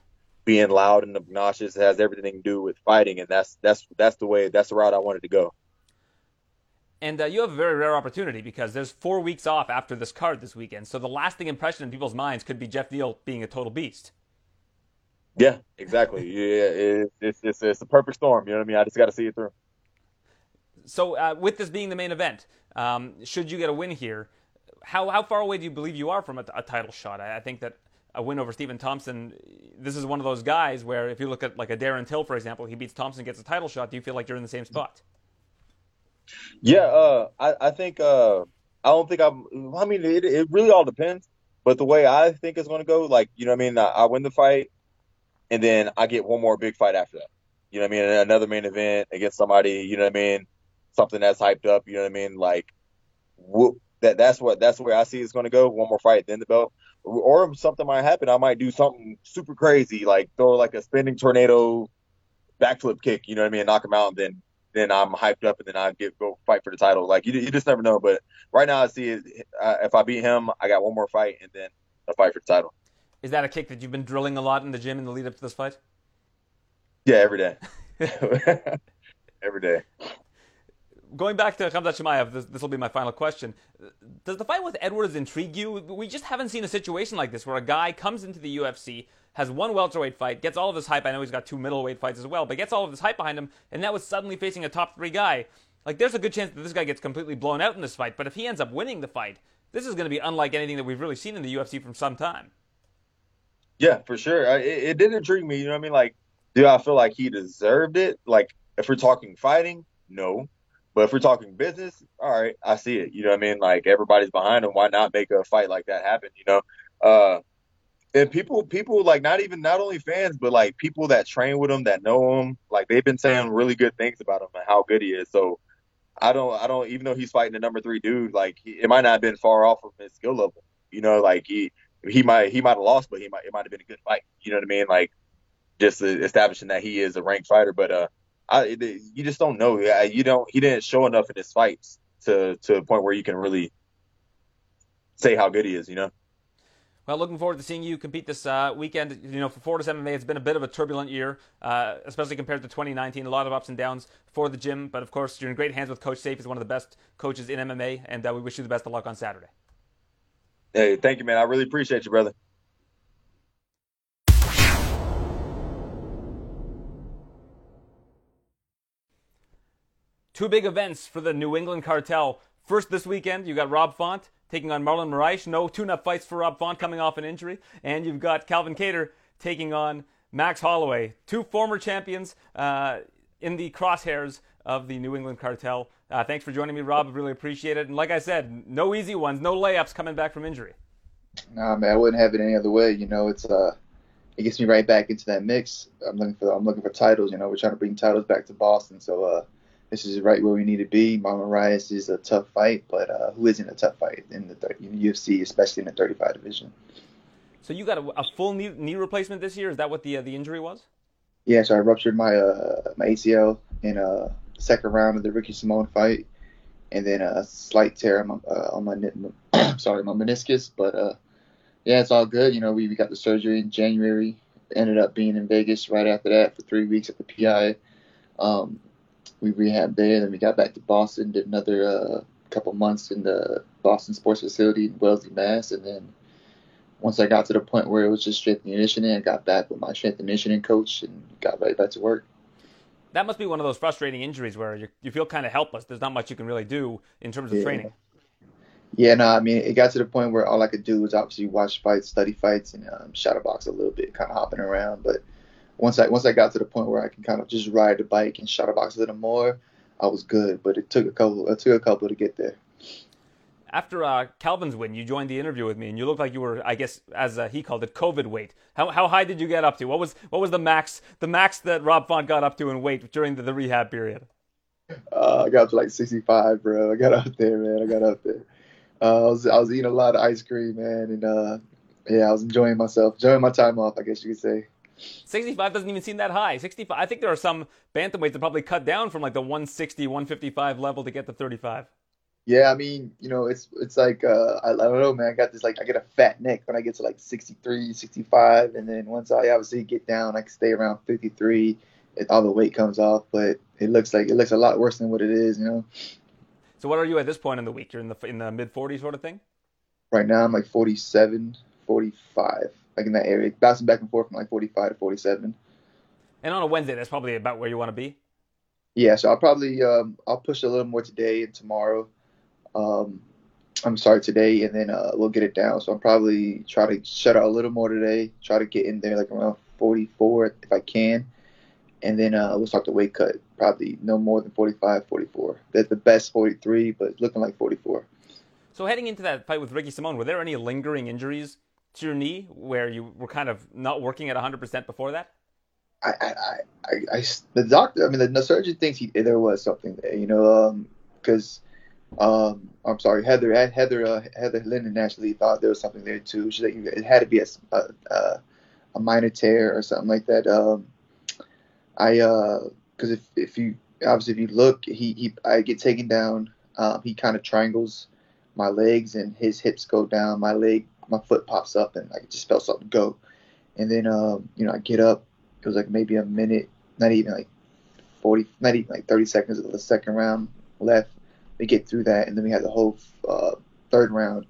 being loud and obnoxious It has everything to do with fighting, and that's that's that's the way that's the route I wanted to go. And uh, you have a very rare opportunity because there's four weeks off after this card this weekend. So the lasting impression in people's minds could be Geoff Neal being a total beast. Yeah, exactly. yeah, it's, it's it's a perfect storm. You know what I mean? I just got to see it through. So uh, with this being the main event, um, should you get a win here, how how far away do you believe you are from a, a title shot? I, I, think that a win over Stephen Thompson, this is one of those guys where if you look at like a Darren Till, for example, he beats Thompson, gets a title shot. Do you feel like you're in the same spot? Yeah, uh, I, I think uh, I don't think I'm. I mean, it, it really all depends. But the way I think it's going to go, like you know, what I mean, I, I win the fight, and then I get one more big fight after that. You know what I mean? Another main event against somebody. You know what I mean? Something that's hyped up. You know what I mean? Like whoop, that. That's what. That's where I see it's going to go. One more fight, then the belt, or, or something might happen. I might do something super crazy, like throw like a spinning tornado backflip kick. You know what I mean? Knock him out, and then then I'm hyped up and then I get go fight for the title. Like you, you just never know. But right now I see it. Uh, if I beat him, I got one more fight and then a fight for the title. Is that a kick that you've been drilling a lot in the gym in the lead up to this fight? Yeah, every day. every day. Going back to Khamzat Chimaev, this, this will be my final question. Does the fight with Edwards intrigue you? We just haven't seen a situation like this where a guy comes into the UFC, has one welterweight fight, gets all of his hype. I know he's got two middleweight fights as well, but gets all of his hype behind him, and now is suddenly facing a top three guy. Like, there's a good chance that this guy gets completely blown out in this fight, but if he ends up winning the fight, this is going to be unlike anything that we've really seen in the UFC from some time. Yeah, for sure. It, it did intrigue me. You know what I mean? Like, do I feel like he deserved it? Like, if we're talking fighting, no. But if we're talking business, all right, I see it. You know what I mean? Like everybody's behind him. Why not make a fight like that happen? You know, uh, and people people like not even not only fans but like people that train with him that know him like they've been saying really good things about him and how good he is so i don't i don't even though he's fighting the number three dude like he, it might not have been far off from his skill level you know like he he might he might have lost but he might it might have been a good fight you know what i mean like just establishing that he is a ranked fighter but uh i you just don't know you don't he didn't show enough in his fights to to a point where you can really say how good he is you know well, looking forward to seeing you compete this uh, weekend. You know, for Fortis MMA, it's been a bit of a turbulent year, uh, especially compared to 2019. A lot of ups and downs for the gym, but of course, you're in great hands with Coach Sayif. He's one of the best coaches in MMA, and uh, we wish you the best of luck on Saturday. Hey, thank you, man. I really appreciate you, brother. Two big events for the New England Cartel. First, this weekend, you got Rob Font taking on Marlon Moraes. No tune-up fights for Rob Font coming off an injury. And you've got Calvin Kattar taking on Max Holloway. Two former champions uh, in the crosshairs of the New England cartel. Uh, thanks for joining me, Rob. Really appreciate it. And like I said, no easy ones, no layups coming back from injury. Nah, man, I wouldn't have it any other way. You know, it's uh, it gets me right back into that mix. I'm looking for I'm looking for titles. You know, we're trying to bring titles back to Boston. So uh, this is right where we need to be. Marlon Moraes is a tough fight, but uh, who isn't a tough fight in the, UFC, especially in the 35 division? So you got a, a full knee, knee, replacement this year? Is that what the uh, the injury was? Yeah, so I ruptured my uh, my ACL in a uh, second round of the Ricky Simón fight, and then a slight tear on my, uh, on my sorry my meniscus. But uh, yeah, it's all good. You know, we, we got the surgery in January. Ended up being in Vegas right after that for three weeks at the PI. Um, we rehabbed there. Then we got back to Boston, did another uh, couple months in the Boston Sports Facility in Wellesley, Mass. And then once I got to the point where it was just strength and conditioning, I got back with my strength and conditioning coach and got right back to work. That must be one of those frustrating injuries where you, you feel kind of helpless. There's not much you can really do in terms of yeah. training. Yeah, no, I mean, it got to the point where all I could do was obviously watch fights, study fights, and um, shadow box a little bit, kind of hopping around. But once I once I got to the point where I can kind of just ride the bike and box a little more, I was good. But it took a couple. It took a couple to get there. After uh, Calvin's win, you joined the interview with me, and you looked like you were, I guess, as uh, he called it, COVID weight. How, how high did you get up to? What was what was the max the max that Rob Font got up to in weight during the, the rehab period? Uh, I got up to like 65, bro. I got up there, man. I got up there. Uh, I was I was eating a lot of ice cream, man, and uh, yeah, I was enjoying myself, enjoying my time off, I guess you could say. 65 doesn't even seem that high. 65. I think there are some bantamweights that probably cut down from like the 160, 155 level to get to 35. Yeah, I mean, you know, it's it's like uh, I, I don't know, man. I got this like I get a fat neck when I get to like 63, 65, and then once I obviously get down, I can stay around 53. It, all the weight comes off, but it looks like it looks a lot worse than what it is, you know. So what are you at this point in the week? You're in the in the mid 40s sort of thing. Right now, I'm like 47, 45, like in that area, bouncing back and forth from like 45 to 47. And on a Wednesday, that's probably about where you want to be. Yeah, so I'll probably um, I'll push a little more today and tomorrow. Um, I'm sorry today, and then uh, we'll get it down. So I'll probably try to shut out a little more today. Try to get in there like around 44 if I can, and then uh, we'll start the weight cut. Probably no more than 45, 44. That's the best 43, but looking like 44. So heading into that fight with Ricky Simón, were there any lingering injuries to your knee where you were kind of not working at 100% before that? I, I, I, I, the doctor, I mean, the, the surgeon thinks he, there was something there, you know, because, um, um, I'm sorry, Heather, Heather, uh, Heather Linden actually thought there was something there too. She like, it had to be a, a, a minor tear or something like that. Um, I, uh, because if, if you, obviously, if you look, he, he, I get taken down. Um, he kind of triangles my legs and his hips go down. My leg, my foot pops up and I just felt something go. And then, um, you know, I get up it was like maybe a minute, not even like 40, not even like 30 seconds of the second round left. We get through that, and then we had the whole uh, third round.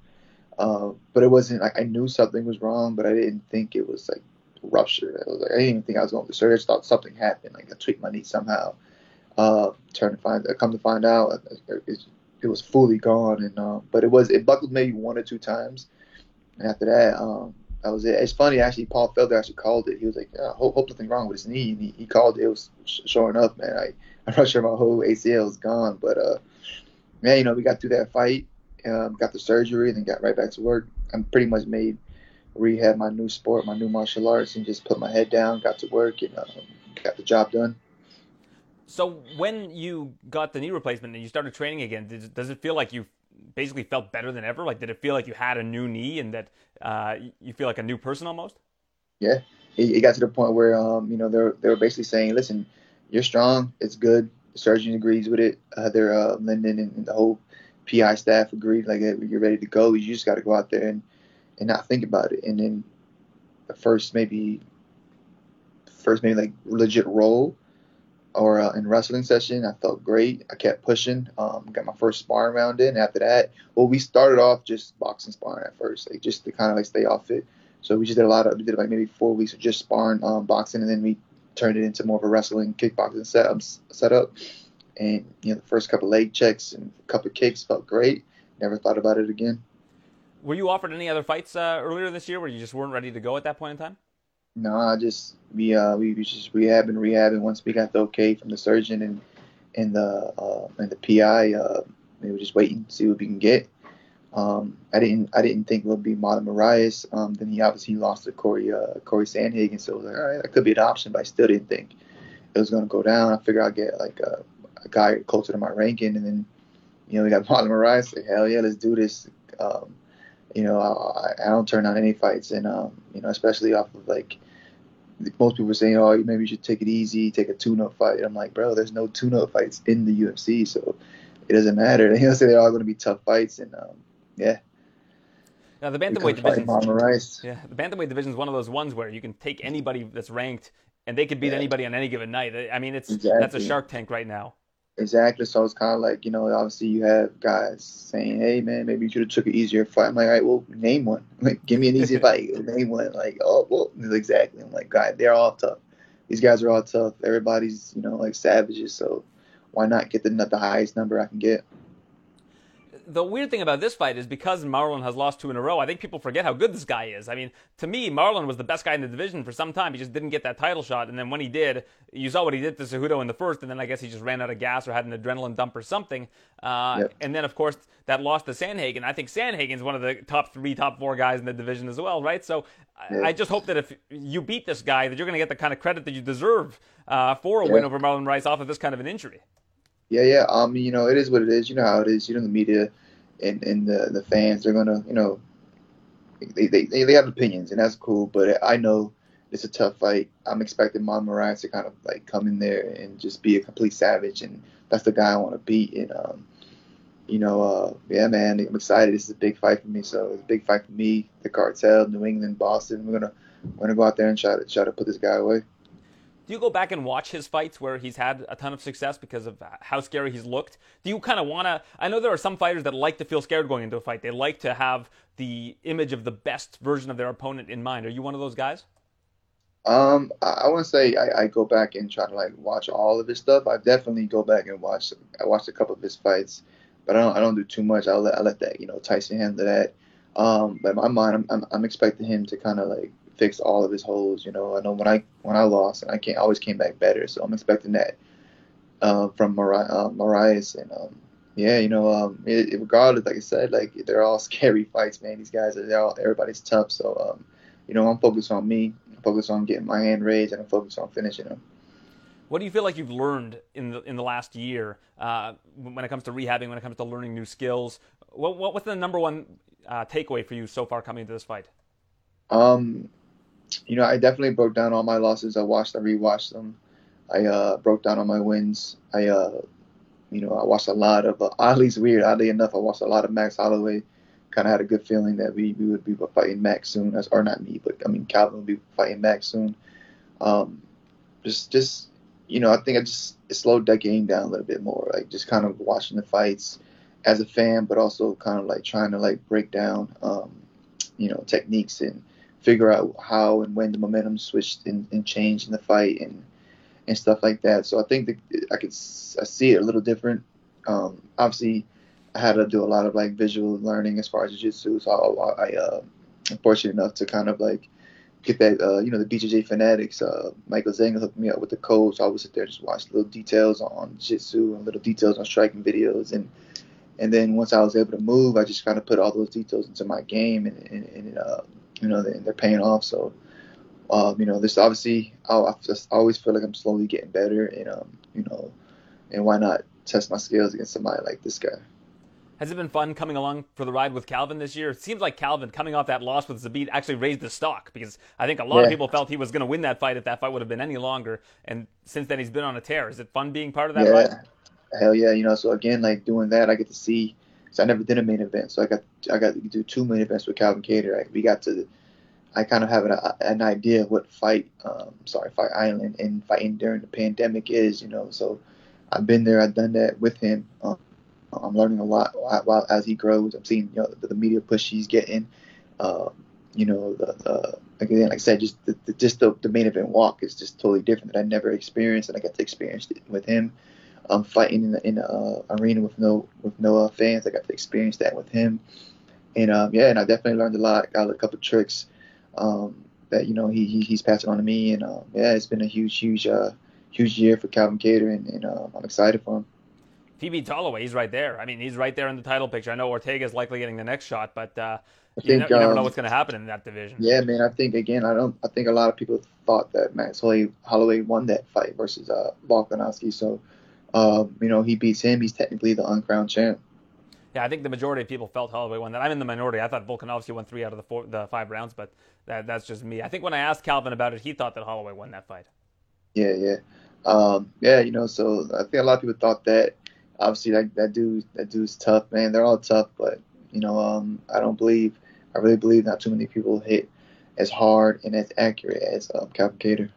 Uh, but it wasn't like I knew something was wrong, but I didn't think it was like rupture. I was like I didn't even think I was going to surgery. I just thought something happened, like I tweaked my knee somehow. Uh, trying to find, come to find out, it, it was fully gone. And uh, but it was it buckled maybe one or two times. And after that, um, that was it. It's funny actually. Paul Felder actually called it. He was like, I hope, hope nothing wrong with his knee. And he, he called it. It was showing up, man. I I'm not sure my whole ACL is gone, but uh, man, you know, we got through that fight, um, got the surgery, and then got right back to work. I'm pretty much made rehab my new sport, my new martial arts, and just put my head down, got to work, and um, got the job done. So when you got the knee replacement and you started training again, does it feel like you basically felt better than ever? Like, did it feel like you had a new knee and that uh, you feel like a new person almost? Yeah, it, it got to the point where um, you know they're they were basically saying, listen, you're strong, it's good. The surgeon agrees with it. Uh, they're uh, Linden and, and the whole PI staff agreed, like you're ready to go. You just got to go out there and and not think about it. And then the first maybe first maybe like legit roll or uh, in wrestling session. I felt great. I kept pushing. Um, got my first sparring round in. After that, well, we started off just boxing sparring at first, like just to kind of like stay off it. So we just did a lot of, we did like maybe four weeks of just sparring um, boxing, and then we turned it into more of a wrestling kickboxing setup. Setup, and you know the first couple leg checks and a couple kicks felt great. Never thought about it again. Were you offered any other fights uh, earlier this year where you just weren't ready to go at that point in time? No, I just we uh we just rehabbing, rehabbing. Once we got the okay from the surgeon and and the uh, and the PI, uh, we were just waiting to see what we can get. Um, I didn't I didn't think it would be Marlon Moraes. Um, then he obviously lost to Corey uh, Corey Sandhagen, so I was like, all right, that could be an option, but I still didn't think it was going to go down. I figured I'd get like a, a guy closer to my ranking, and then you know we got Marlon Moraes. Like, hell yeah, let's do this. Um, you know, I, I don't turn on any fights, and um, you know, especially off of like most people saying, oh, maybe you should take it easy, take a tune-up fight. And I'm like, bro, there's no tune-up fights in the UFC, so it doesn't matter. You know, say they're all going to be tough fights, and um, yeah. Now the bantamweight division, yeah, the bantamweight division is one of those ones where you can take anybody that's ranked, and they could beat yeah. anybody on any given night. I mean, it's exactly. that's a Shark Tank right now. Exactly. So it's kind of like you know, obviously you have guys saying, "Hey, man, maybe you should have took an easier fight." I'm like, "All right, well, name one. Like, give me an easy fight. Name one." Like, oh, well, exactly. I'm like, "God, they're all tough. These guys are all tough. Everybody's you know like savages. So why not get the the highest number I can get?" The weird thing about this fight is because Marlon has lost two in a row, I think people forget how good this guy is. I mean, to me, Marlon was the best guy in the division for some time. He just didn't get that title shot, and then when he did, you saw what he did to Cejudo in the first, and then I guess he just ran out of gas or had an adrenaline dump or something. Uh, yep. And then, of course, that loss to Sandhagen. I think Sandhagen's one of the top three, top four guys in the division as well, right? So yep. I just hope that if you beat this guy, that you're going to get the kind of credit that you deserve uh, for a yep. win over Marlon Moraes off of this kind of an injury. Yeah, yeah. Um, you know, it is what it is. You know how it is. You know, the media and, and the, the fans, they're gonna, you know, they, they, they have opinions, and that's cool. But I know it's a tough fight. I'm expecting Mon Moraes to kind of like come in there and just be a complete savage, and that's the guy I want to beat. And um, you know, uh, yeah, man, I'm excited. This is a big fight for me. So it's a big fight for me, the cartel, New England, Boston. We're gonna we're gonna go out there and try to try to put this guy away. Do you go back and watch his fights where he's had a ton of success because of how scary he's looked? Do you kind of want to? I know there are some fighters that like to feel scared going into a fight. They like to have the image of the best version of their opponent in mind. Are you one of those guys? Um, I, I wouldn't say I, I go back and try to like watch all of his stuff. I definitely go back and watch. I watched a couple of his fights, but I don't. I don't do too much. I let I let that you know Tyson handle that. Um, but in my mind, I'm I'm, I'm expecting him to kind of like fix all of his holes. You know, I know when I when I lost, and I can't always came back better. So I'm expecting that uh, from Moraes, uh, and um, yeah, you know, um, it, it, regardless, like I said, like they're all scary fights, man. These guys are all everybody's tough. So um, you know, I'm focused on me I'm focused on getting my hand raised and I'm focused on finishing them. What do you feel like you've learned in the in the last year uh, when it comes to rehabbing, when it comes to learning new skills? What, what what's the number one uh, takeaway for you so far coming into this fight? Um, you know, I definitely broke down all my losses. I watched, I rewatched them. I uh, broke down all my wins. I, uh, you know, I watched a lot of. Uh, weird. Oddly enough, I watched a lot of Max Holloway kind of had a good feeling that we, we would be fighting Max soon, as, or not me, but I mean Calvin would be fighting Max soon. Um, just just you know, I think I just slowed that game down a little bit more, like just kind of watching the fights as a fan, but also kind of like trying to like break down, um, you know, techniques and figure out how and when the momentum switched and, and changed in the fight and and stuff like that. So I think that I could I see it a little different. Um, obviously, I had to do a lot of like visual learning as far as jiu-jitsu. So I, I uh, am fortunate enough to kind of like get that, uh, you know, the BJJ fanatics. Uh, Michael Zenger hooked me up with the code, so I would sit there and just watch little details on jiu-jitsu and little details on striking videos, and and then once I was able to move, I just kind of put all those details into my game, and, and, and uh, you know, they're, they're paying off. So, um, you know, this obviously, I, I just always feel like I'm slowly getting better, and um, you know, and why not test my skills against somebody like this guy? Has it been fun coming along for the ride with Calvin this year? It seems like Calvin, coming off that loss with Zabit, actually raised the stock because I think a lot yeah. of people felt he was going to win that fight if that fight would have been any longer. And since then, he's been on a tear. Is it fun being part of that yeah. ride? Hell yeah! You know, so again, like doing that, I get to see. So I never did a main event, so I got I got to do two main events with Calvin. Right? We got to, I kind of have an, an idea what fight, um, sorry, Fight Island and fighting during the pandemic is. You know, so I've been there, I've done that with him. Um, I'm learning a lot while as he grows. I'm seeing you know, the, the media push he's getting. Uh, you know, the, the again, like I said, just the, the just the, the, main event walk is just totally different that I never experienced, and I got to experience it with him. Um, fighting in the in the uh, arena with no with no uh, fans, I got to experience that with him, and um, yeah, and I definitely learned a lot. Got a couple tricks um, that you know he, he he's passing on to me, and um, yeah, it's been a huge huge uh, huge year for Calvin Kattar, and, and uh, I'm excited for him. He beats Holloway. He's right there. I mean, he's right there in the title picture. I know Ortega is likely getting the next shot, but uh, you, think, ne- you, never know um, what's going to happen in that division. Yeah, man. I think again, I don't. I think a lot of people thought that Max Holloway won that fight versus uh, Volkanovski. So, um, you know, he beats him. He's technically the uncrowned champ. Yeah, I think the majority of people felt Holloway won that. I'm in the minority. I thought Volkanovski won three out of the four, the five rounds, but that, that's just me. I think when I asked Calvin about it, he thought that Holloway won that fight. Yeah, yeah, um, yeah. You know, so I think a lot of people thought that obviously that that dude that dude's tough, man. They're all tough, but you know, um, I don't believe, I really believe not too many people hit as hard and as accurate as um, Calvin Kattar.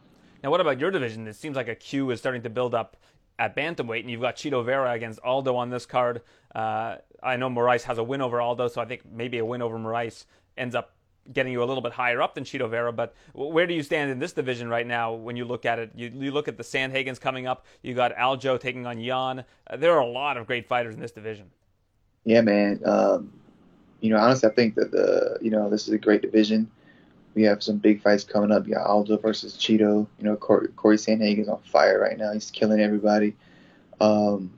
Now, what about your division? It seems like a queue is starting to build up at bantamweight, and you've got Chito Vera against Aldo on this card. Uh, I know Moraes has a win over Aldo, so I think maybe a win over Moraes ends up getting you a little bit higher up than Chito Vera. But where do you stand in this division right now when you look at it? You, you look at the Sandhagens coming up. You got Aljo taking on Yan. Uh, there are a lot of great fighters in this division. Yeah, man. Um, you know, honestly, I think that the you know this is a great division. We have some big fights coming up. You got Aldo versus Chito. You know, Corey, Corey Sandhagen's on fire right now. He's killing everybody. Um,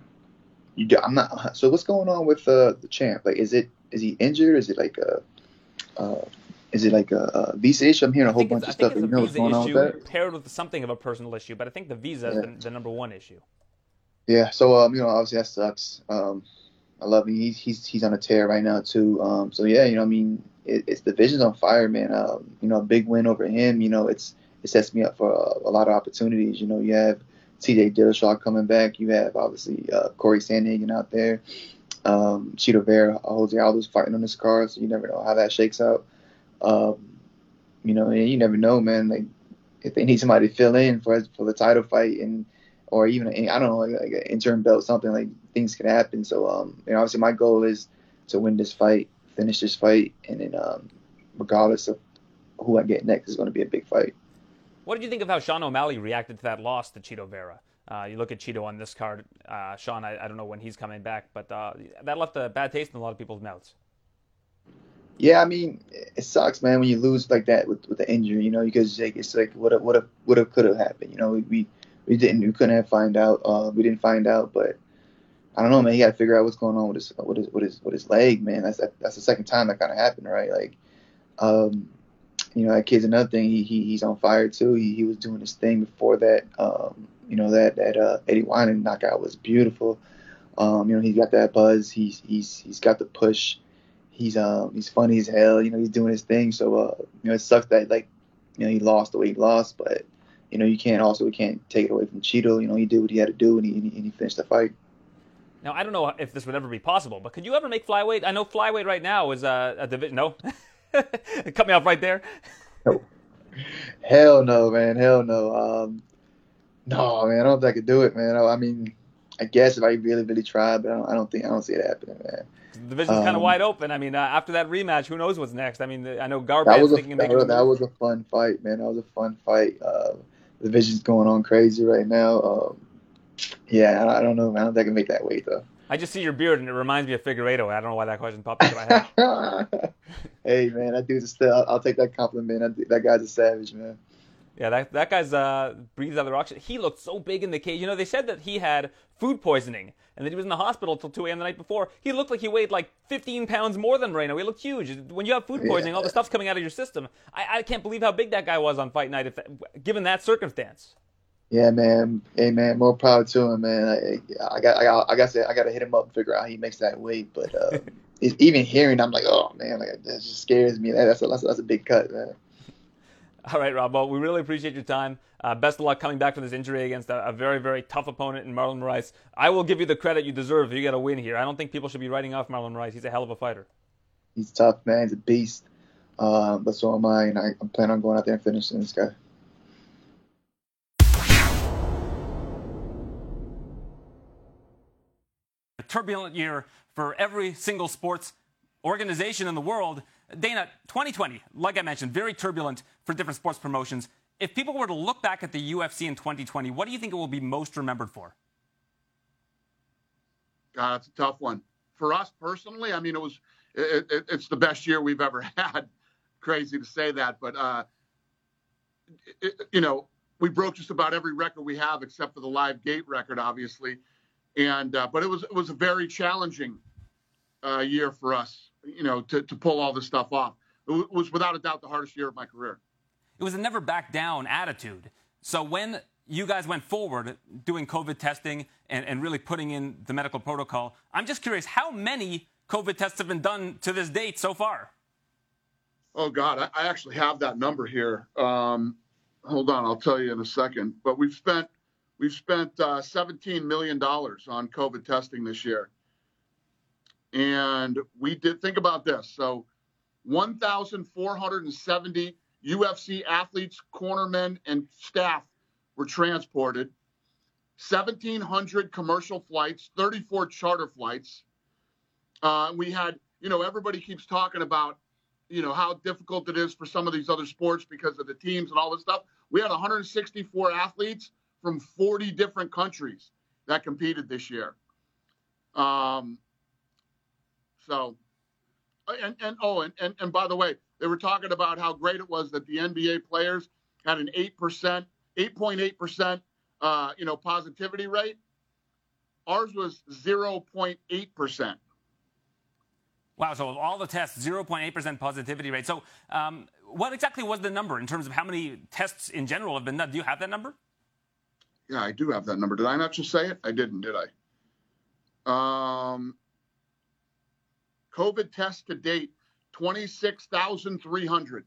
you do, I'm not. So what's going on with uh, the champ? Like, is it is he injured? Is it like a uh, is it like a, a visa issue? I'm hearing a whole bunch of stuff. You know what's going on with that? Paired with something of a personal issue, but I think the visa yeah. is the, the, number one issue. Yeah. So um, you know, obviously that sucks. Um, I love him. He's he's he's on a tear right now too. Um, so yeah, you know, I mean, it, it's the vision's on fire, man. Um, you know, a big win over him. You know, it's it sets me up for a, a lot of opportunities. You know, you have T.J. Dillashaw coming back. You have obviously uh, Corey Sandhagen out there. um, Chito Vera, Jose Aldo's fighting on this card, so you never know how that shakes out. Um, you know, and you never know, man. Like if they need somebody to fill in for for the title fight and or even I don't know like, an interim belt something like things can happen. So um, you know, obviously my goal is to win this fight, finish this fight, and then um, regardless of who I get next is going to be a big fight. What did you think of how Sean O'Malley reacted to that loss to Chito Vera? Uh, you look at Chito on this card, uh, Sean. I, I, don't know when he's coming back, but uh, that left a bad taste in a lot of people's mouths. Yeah, I mean, it sucks, man, when you lose like that with, with the injury. You know, because like, it's like what have, what have, what have, could have happened. You know, we we didn't, we couldn't have find out. Uh, we didn't find out, but I don't know, man. He got to figure out what's going on with his with his with his, leg, man. That's that's the second time that kind of happened, right? Like, um, you know, that kid's another thing. He, he he's on fire too. He he was doing his thing before that. Um, you know that that uh, Eddie Wineland knockout was beautiful. Um, you know, he's got that buzz. He's he's he's got the push he's um he's funny as hell. You know, he's doing his thing. So uh, you know, it sucks that like you know he lost the way he lost, but you know you can't also we can't take it away from Chito. You know, he did what he had to do and he and he finished the fight. Now I don't know if this would ever be possible, but could you ever make flyweight? I know flyweight right now is a, a division. No, cut me off right there. No. Hell no, man. Hell no. Um, no, man. I don't think I could do it, man. I, I mean, I guess if I really, really tried, but I don't, I don't think I don't see it happening, man. The division's um, kind of wide open. I mean, uh, after that rematch, who knows what's next? I mean, I know Garbrandt thinking that, was, that was a fun fight, man. That was a fun fight. Uh, the division's going on crazy right now. Um, yeah, I, don't know, man. I don't think I can make that weight though. I just see your beard and it reminds me of Figueiredo. I don't know why that question popped into my head. hey, man, that dude's still. I'll, I'll take that compliment. That, that guy's a savage, man. Yeah, that that guy's uh, breathes out of the rock. He looked so big in the cage. You know, they said that he had food poisoning and that he was in the hospital until 2 a.m. the night before. He looked like he weighed like 15 pounds more than Moreno. He looked huge. When you have food poisoning, yeah. all the stuff's coming out of your system. I, I can't believe how big that guy was on fight night, if given that circumstance. Yeah, man. Hey, man. More proud to him, man. I, I got, I got, I got to, I got to hit him up and figure out how he makes that weight. But uh, even hearing, I'm like, oh man, like that just scares me. That's a, that's a, that's a big cut, man. All right, Rob. Well, we really appreciate your time. Uh, best of luck coming back from this injury against a, a, very, very tough opponent in Marlon Moraes. I will give you the credit you deserve if you get a win here. I don't think people should be writing off Marlon Moraes. He's a hell of a fighter. He's tough, man. He's a beast. Uh, but so am I, and I, am planning on going out there and finishing this guy. Turbulent year for every single sports organization in the world. Dana, 2020, like I mentioned, very turbulent for different sports promotions. If people were to look back at the UFC in 2020, what do you think it will be most remembered for? God, that's a tough one. For us personally, I mean, it was it, it, it's the best year we've ever had. Crazy to say that, but uh, it, you know, we broke just about every record we have except for the live gate record, obviously. And uh, but it was it was a very challenging uh, year for us, you know, to, to pull all this stuff off. It was without a doubt the hardest year of my career. It was a never back down attitude. So when you guys went forward doing COVID testing and, and really putting in the medical protocol, I'm just curious how many COVID tests have been done to this date so far? Oh God, I, I actually have that number here. Um, hold on, I'll tell you in a second. But we've spent we've spent uh, 17 million dollars on COVID testing this year. And we did think about this. So 1,470 UFC athletes, cornermen, and staff were transported. 1,700 commercial flights, 34 charter flights. Uh, we had, you know, everybody keeps talking about, you know, how difficult it is for some of these other sports because of the teams and all this stuff. We had 164 athletes from 40 different countries that competed this year. Um, so, and, and oh, and, and, and by the way, they were talking about how great it was that the NBA players had an 8%, 8.8%, uh, you know, positivity rate. Ours was 0.8%. Wow, so all the tests, 0.8% positivity rate. So, um, what exactly was the number in terms of how many tests in general have been done? Do you have that number? Yeah, I do have that number. Did I not just say it? I didn't, did I? Um, COVID tests to date, 26,300.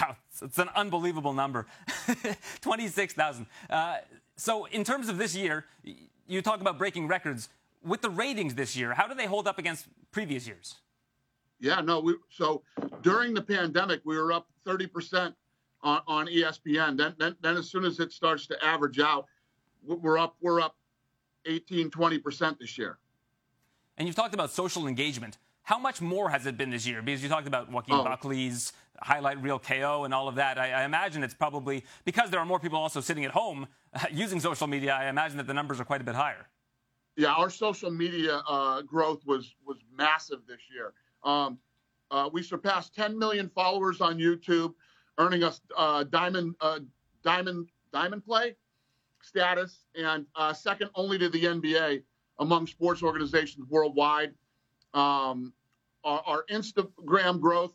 Wow, it's an unbelievable number. 26,000. Uh, so, in terms of this year, you talk about breaking records. with the ratings this year, how do they hold up against previous years? Yeah, no. We, so during the pandemic, we were up 30% on, on ESPN. Then, then, then as soon as it starts to average out, we're up, we're up 18, 20% this year. And you've talked about social engagement. How much more has it been this year? Because you talked about Joaquin oh. Buckley's highlight reel KO and all of that. I, I, imagine it's probably because there are more people also sitting at home uh, using social media. I imagine that the numbers are quite a bit higher. Yeah, our social media uh, growth was was massive this year. Um, uh, we surpassed 10 million followers on YouTube, earning us uh, diamond uh, diamond diamond play status, and uh, second only to the NBA among sports organizations worldwide. Um, our, our, Instagram growth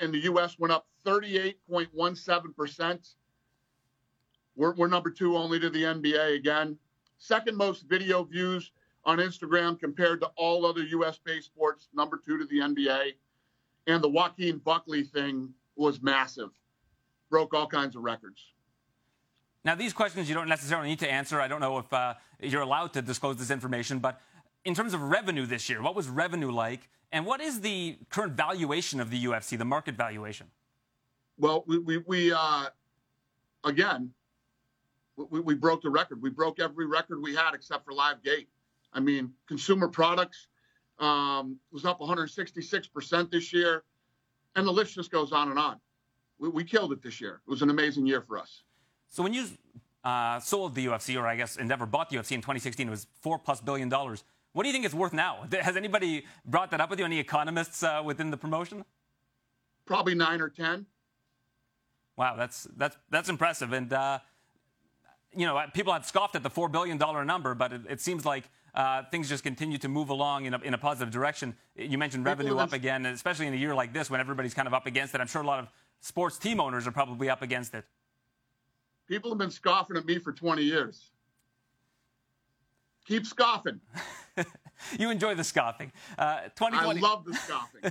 in the U.S. went up 38.17 percent. We're, we're number two only to the NBA again. Second most video views on Instagram compared to all other U.S. based sports, number two to the NBA. And the Joaquin Buckley thing was massive, broke all kinds of records. Now, these questions you don't necessarily need to answer. I don't know if uh, you're allowed to disclose this information, but in terms of revenue this year, what was revenue like? And what is the current valuation of the UFC, the market valuation? Well, we, we, we uh, again, we, we broke the record. We broke every record we had except for Live Gate. I mean, consumer products um, was up 166% this year. And the list just goes on and on. We, we, killed it this year. It was an amazing year for us. So when you uh, sold the UFC, or I guess Endeavor bought the UFC in 2016, it was four plus billion dollars. What do you think it's worth now? Has anybody brought that up with you? Any economists uh, within the promotion? Probably nine or ten. Wow, that's that's that's impressive. And uh, you know, people had scoffed at the four billion dollar number, but it, it seems like uh, things just continue to move along in a, in a positive direction. You mentioned revenue up again, especially in a year like this when everybody's kind of up against it. I'm sure a lot of sports team owners are probably up against it. People have been scoffing at me for 20 years. Keep scoffing. you enjoy the scoffing. Uh, 2020... I love the scoffing.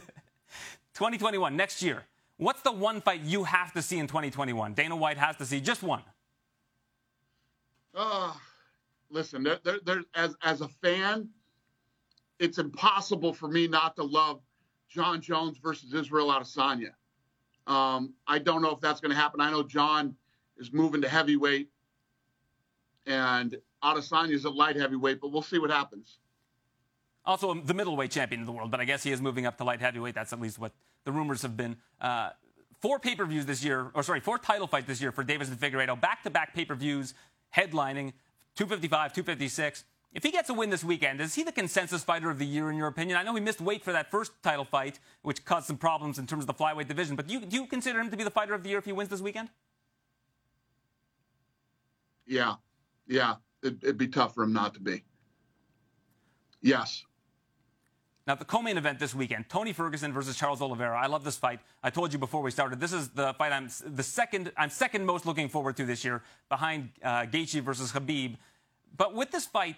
2021, next year. What's the one fight you have to see in 2021? Dana White has to see just one. Uh, listen, as as a fan, it's impossible for me not to love Jon Jones versus Israel Adesanya. Um, I don't know if that's going to happen. I know Jon is moving to heavyweight, and Adesanya is a light heavyweight, but we'll see what happens. Also, the middleweight champion of the world, but I guess he is moving up to light heavyweight. That's at least what the rumors have been. Uh, four pay-per-views this year, or sorry, four title fights this year for Deiveson and Figueiredo. Back-to-back pay-per-views, headlining. 255, 256. If he gets a win this weekend, is he the consensus fighter of the year in your opinion? I know he missed weight for that first title fight, which caused some problems in terms of the flyweight division. But do you, do you consider him to be the fighter of the year if he wins this weekend? Yeah, yeah. It, it'd be tough for him not to be. Yes. Now, the co-main event this weekend, Tony Ferguson versus Charles Oliveira. I love this fight. I told you before we started. This is the fight I'm the second I'm second most looking forward to this year, behind uh, Gaethje versus Khabib. But with this fight,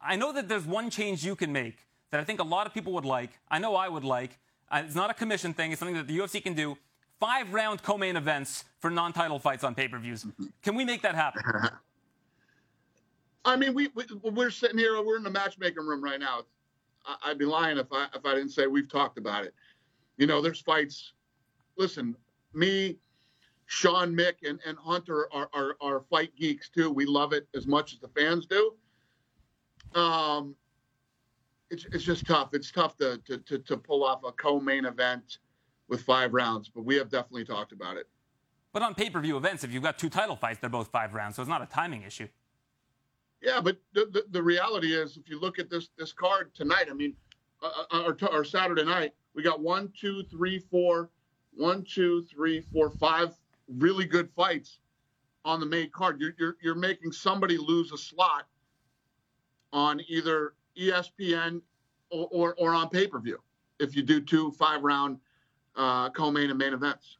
I know that there's one change you can make that I think a lot of people would like. I know I would like. Uh, it's not a commission thing. It's something that the UFC can do. Five round co-main events for non-title fights on pay-per-views. Can we make that happen? I mean, we, we are sitting here. We're in the matchmaking room right now. I'd be lying if I if I didn't say we've talked about it. You know, there's fights. Listen, me, Sean, Mick, and, and Hunter are, are, are fight geeks too. We love it as much as the fans do. Um, it's it's just tough. It's tough to to to, to pull off a co-main event with five rounds, but we have definitely talked about it. But on pay-per-view events, if you've got two title fights, they're both five rounds, so it's not a timing issue. Yeah, but the, the, the, reality is, if you look at this this card tonight, I mean, uh, uh Saturday night, we got one, two, three, four, one, two, three, four, five really good fights on the main card. You're you're, you're making somebody lose a slot on either ESPN or or, or on pay per view if you do two five round uh, co-main and main events.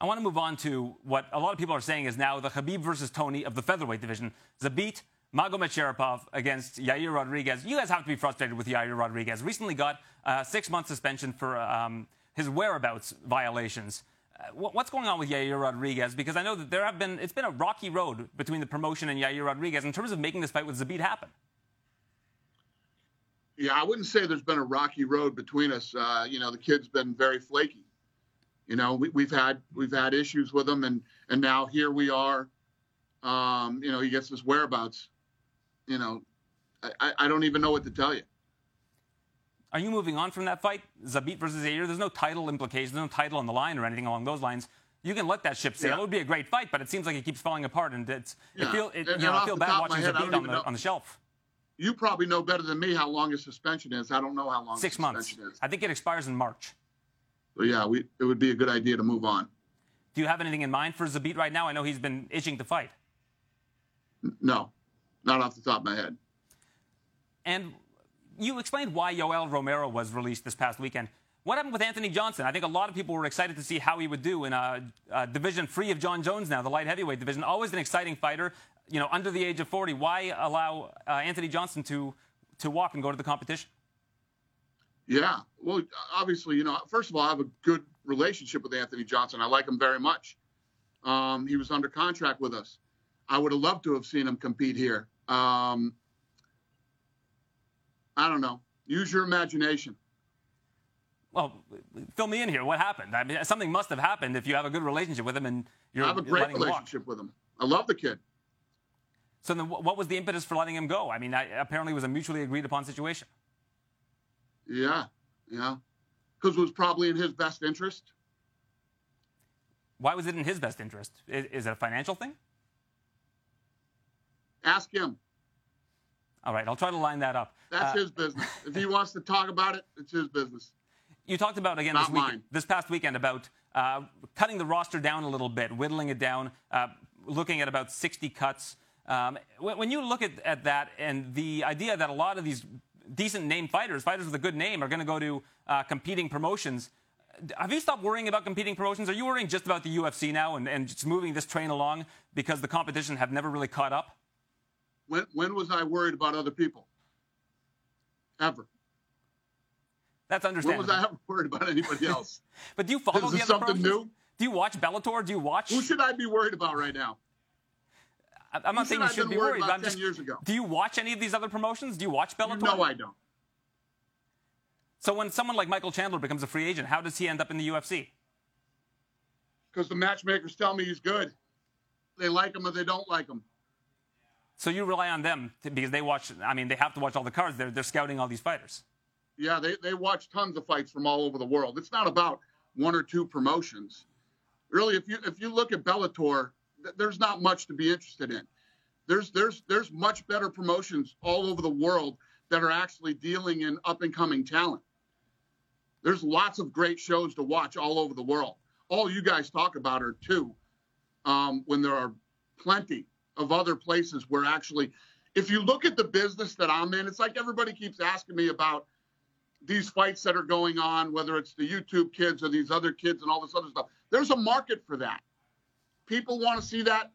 I want to move on to what a lot of people are saying is now the Khabib versus Tony of the featherweight division. Zabit Magomedsharipov against Yair Rodriguez. You guys have to be frustrated with Yair Rodriguez. Recently got a six-month suspension for um, his whereabouts violations. Uh, what's going on with Yair Rodriguez? Because I know that there have been it's been a rocky road between the promotion and Yair Rodriguez in terms of making this fight with Zabit happen. Yeah, I wouldn't say there's been a rocky road between us. Uh, you know, the kid's been very flaky. You know, we, have had we've had issues with him, and and now here we are. Um, you know, he gets his whereabouts. You know, I, I don't even know what to tell you. Are you moving on from that fight, Zabit versus Yair? There's no title implications, there's no title on the line or anything along those lines. You can let that ship sail. Yeah. It would be a great fight, but it seems like it keeps falling apart, and it's yeah. it feel it, and, you know, I feel bad watching Zabit on the on the shelf. You probably know better than me how long his suspension is. I don't know how long six months. Is. I think it expires in March. So yeah, we, it would be a good idea to move on. Do you have anything in mind for Zabit right now? I know he's been itching to fight. No, not off the top of my head. And you explained why Yoel Romero was released this past weekend. What happened with Anthony Johnson? I think a lot of people were excited to see how he would do in a, a, division free of Jon Jones now, the light heavyweight division. Always an exciting fighter, you know, under the age of 40. Why allow uh, Anthony Johnson to to walk and go to the competition? Yeah, well, obviously, you know, first of all, I have a good relationship with Anthony Johnson. I like him very much. Um, he was under contract with us. I would have loved to have seen him compete here. Um, I don't know. Use your imagination. Well, fill me in here. What happened? I mean, something must have happened if you have a good relationship with him and you're. I have a great relationship with him. I love the kid. So then, what was the impetus for letting him go? I mean, I, apparently, it was a mutually agreed upon situation. Yeah, yeah, because it was probably in his best interest. Why was it in his best interest? Is, is it a financial thing? Ask him. All right, I'll try to line that up. That's uh, his business. If he wants to talk about it, it's his business. You talked about again this, week, this past weekend about uh, cutting the roster down a little bit, whittling it down, uh, looking at about 60 cuts. Um, when you look at, at that and the idea that a lot of these decent name fighters, fighters with a good name, are going to go to uh, competing promotions. Have you stopped worrying about competing promotions? Are you worrying just about the UFC now and, and just moving this train along because the competition have never really caught up? When, when was I worried about other people? Ever. That's understandable. When was I ever worried about anybody else? but do you follow Is the this other something new? Do you watch Bellator? Do you watch? Who should I be worried about right now? I'm not Who saying you should be worried. About I'm just, years ago. Do you watch any of these other promotions? Do you watch Bellator? No, I don't. So when someone like Michael Chandler becomes a free agent, how does he end up in the UFC? Because the matchmakers tell me he's good. They like him or they don't like him. So you rely on them to, because they watch. I mean, they have to watch all the cards. They're they're scouting all these fighters. Yeah, they they watch tons of fights from all over the world. It's not about one or two promotions. Really, if you if you look at Bellator, th- there's not much to be interested in. There's there's there's much better promotions all over the world that are actually dealing in up and coming talent. There's lots of great shows to watch all over the world. All you guys talk about are two, um, when there are plenty of other places where actually, if you look at the business that I'm in, it's like everybody keeps asking me about these fights that are going on, whether it's the YouTube kids or these other kids and all this other stuff. There's a market for that. People want to see that.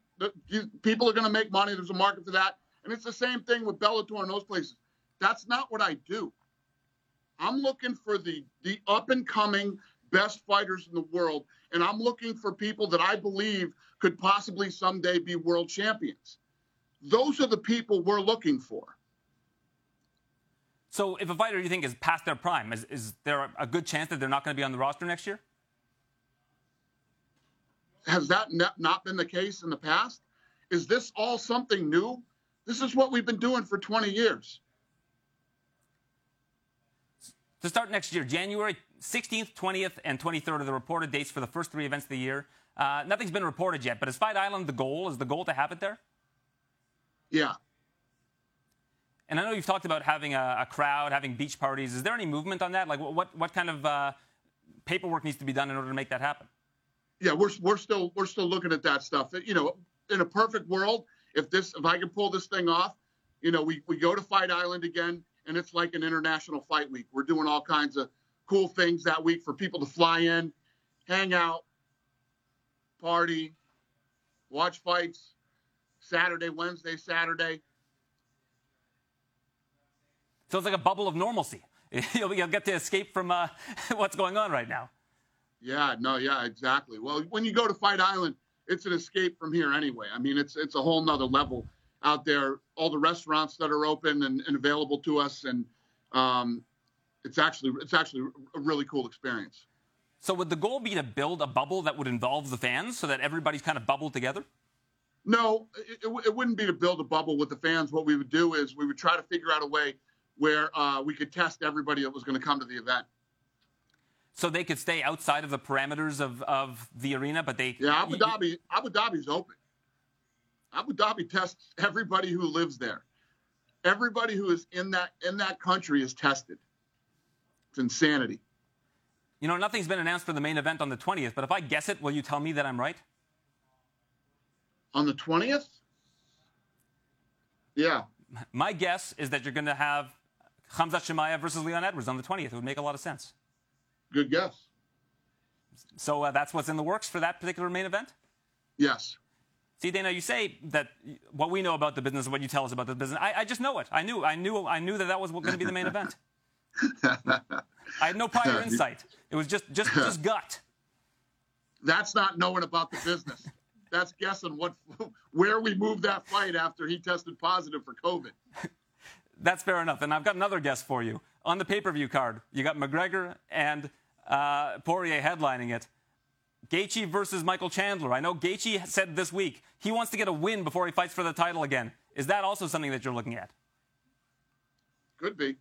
People are going to make money. There's a market for that. And it's the same thing with Bellator and those places. That's not what I do. I'm looking for the the up and coming best fighters in the world, and I'm looking for people that I believe could possibly someday be world champions. Those are the people we're looking for. So, if a fighter you think is past their prime, is, is there a good chance that they're not going to be on the roster next year? Has that not been the case in the past? Is this all something new? This is what we've been doing for 20 years. To start next year, January 16th, 20th, and 23rd are the reported dates for the first three events of the year. Uh, nothing's been reported yet, but is Fight Island the goal? Is the goal to have it there? Yeah. And I know you've talked about having a, a crowd, having beach parties. Is there any movement on that? Like, what what kind of uh, paperwork needs to be done in order to make that happen? Yeah, we're we're still we're still looking at that stuff. You know, in a perfect world, if this if I can pull this thing off, you know, we we go to Fight Island again, and it's like an international fight week. We're doing all kinds of cool things that week for people to fly in, hang out, party, watch fights Saturday, Wednesday, Saturday. So it's like a bubble of normalcy. you'll, you'll get to escape from uh, what's going on right now. Yeah, no, yeah, exactly. Well, when you go to Fight Island, it's an escape from here anyway. I mean, it's it's a whole nother level out there. All the restaurants that are open and, and available to us, and um, it's actually it's actually a really cool experience. So would the goal be to build a bubble that would involve the fans so that everybody's kind of bubbled together? No, it, it, wouldn't be to build a bubble with the fans. What we would do is we would try to figure out a way where uh, we could test everybody that was going to come to the event. So they could stay outside of the parameters of, of the arena, but they yeah Abu Dhabi Abu Dhabi's open. Abu Dhabi tests everybody who lives there. Everybody who is in that in that country is tested. It's insanity. You know, nothing's been announced for the main event on the 20th, but if I guess it, will you tell me that I'm right? On the 20th? Yeah. My guess is that you're going to have Khamzat Chimaev versus Leon Edwards on the 20th. It would make a lot of sense. Good guess. So uh, that's what's in the works for that particular main event? Yes. See, Dana, you say that what we know about the business and what you tell us about the business. I, I just know it. I knew, I knew, I knew that that was going to be the main event. I had no prior insight. It was just, just, just gut. That's not knowing about the business. That's guessing what, where we moved that fight after he tested positive for COVID. That's fair enough. And I've got another guess for you. On the pay-per-view card, you got McGregor and uh, Poirier headlining it. Gaethje versus Michael Chandler. I know Gaethje said this week he wants to get a win before he fights for the title again. Is that also something that you're looking at? Could be.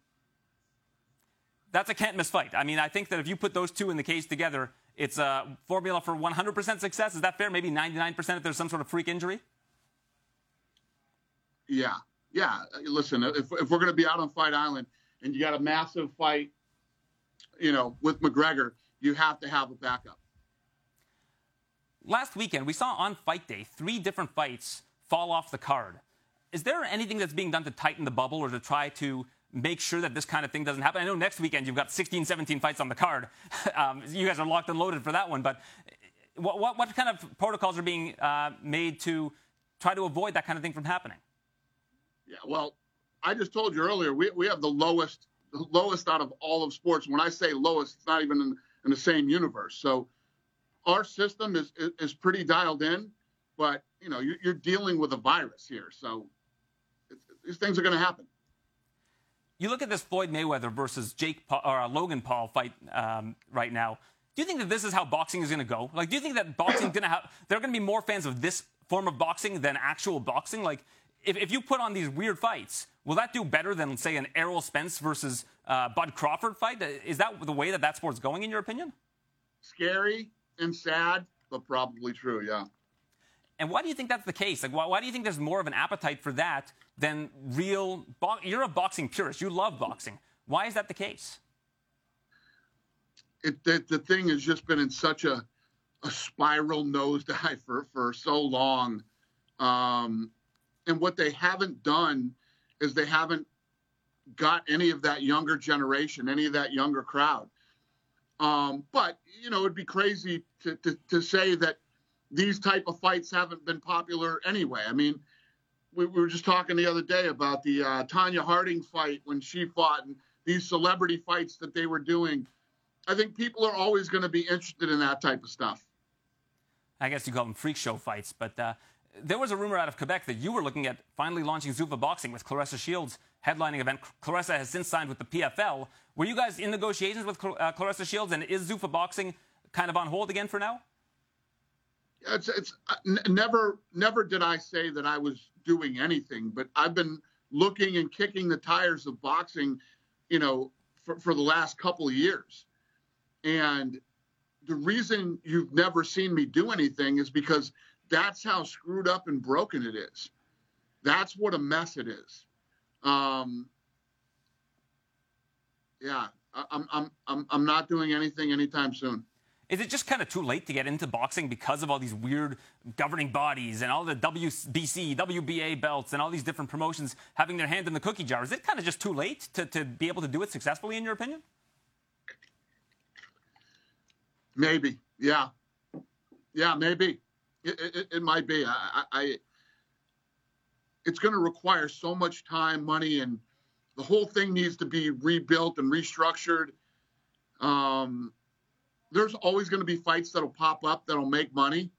That's a can't miss fight. I mean, I think that if you put those two in the case together, it's a formula for 100% success. Is that fair? Maybe 99% if there's some sort of freak injury? Yeah. Yeah. Listen, if, if we're going to be out on Fight Island and you got a massive fight, you know, with McGregor, you have to have a backup. Last weekend, we saw on fight day three different fights fall off the card. Is there anything that's being done to tighten the bubble or to try to make sure that this kind of thing doesn't happen? I know next weekend you've got 16, 17 fights on the card. um, you guys are locked and loaded for that one. But what, what, what kind of protocols are being uh, made to try to avoid that kind of thing from happening? Yeah, well, I just told you earlier, we, we have the lowest the lowest out of all of sports. When I say lowest, it's not even in, in the same universe. So our system is, is, pretty dialed in, but you know you're, you're dealing with a virus here, so these things are going to happen. You look at this Floyd Mayweather versus Jake Paul, or uh, Logan Paul fight um, right now. Do you think that this is how boxing is going to go? Like, do you think that boxing going to have? There are going to be more fans of this form of boxing than actual boxing. Like, if, if you put on these weird fights, will that do better than, say, an Errol Spence versus uh, Bud Crawford fight? Is that the way that that sport's going, in your opinion? Scary, and sad, but probably true, yeah. And why do you think that's the case? Like, why, why do you think there's more of an appetite for that than real? Bo- you're a boxing purist. You love boxing. Why is that the case? It, the, the thing has just been in such a, a spiral nosedive for, for so long. Um, and what they haven't done is they haven't got any of that younger generation, any of that younger crowd. Um, but you know, it'd be crazy to, to, to say that these type of fights haven't been popular anyway. I mean, we, we were just talking the other day about the uh, Tonya Harding fight when she fought, and these celebrity fights that they were doing. I think people are always going to be interested in that type of stuff. I guess you call them freak show fights, but uh, there was a rumor out of Quebec that you were looking at finally launching Zuffa Boxing with Claressa Shields headlining event. Claressa has since signed with the PFL. Were you guys in negotiations with uh, Claressa Shields, and is Zuffa Boxing kind of on hold again for now? It's, it's uh, never, never did I say that I was doing anything, but I've been looking and kicking the tires of boxing, you know, for, for the last couple of years. And the reason you've never seen me do anything is because that's how screwed up and broken it is. That's what a mess it is. Um, yeah, I'm, I'm, I'm, I'm not doing anything anytime soon. Is it just kind of too late to get into boxing because of all these weird governing bodies and all the WBC, WBA belts and all these different promotions having their hand in the cookie jar? Is it kind of just too late to, to be able to do it successfully, in your opinion? Maybe, yeah. Yeah, maybe. It, it, it might be. I, I it's going to require so much time, money, and the whole thing needs to be rebuilt and restructured. Um, there's always going to be fights that'll pop up that'll make money,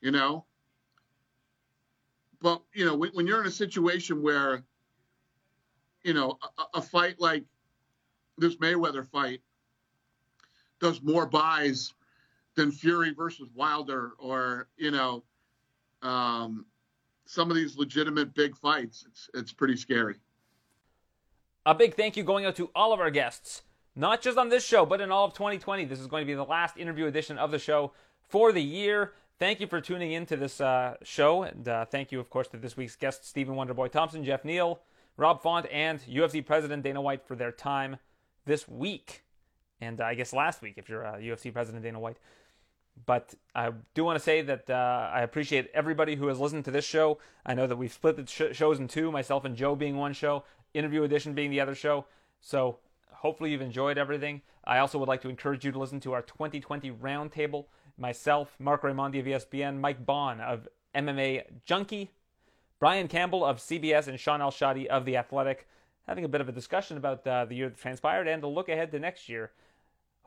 you know. But you know, when, when you're in a situation where, you know, a, a fight like this Mayweather fight does more buys than Fury versus Wilder, or you know, um, some of these legitimate big fights. It's it's pretty scary. A big thank you going out to all of our guests, not just on this show, but in all of 2020. This is going to be the last interview edition of the show for the year. Thank you for tuning in to this uh, show, and uh, thank you, of course, to this week's guests, Stephen Wonderboy Thompson, Geoff Neal, Rob Font, and UFC President Dana White for their time this week, and uh, I guess last week if you're UFC President Dana White. But I do want to say that uh, I appreciate everybody who has listened to this show. I know that we've split the sh- shows in two, myself and Joe being one show, interview edition being the other show. So hopefully you've enjoyed everything. I also would like to encourage you to listen to our 2020 roundtable. Myself, Marc Raimondi of ESPN, Mike Bohn of MMA Junkie, Brian Campbell of CBS, and Shaun Al-Shatti of The Athletic, having a bit of a discussion about uh, the year that transpired and a look ahead to next year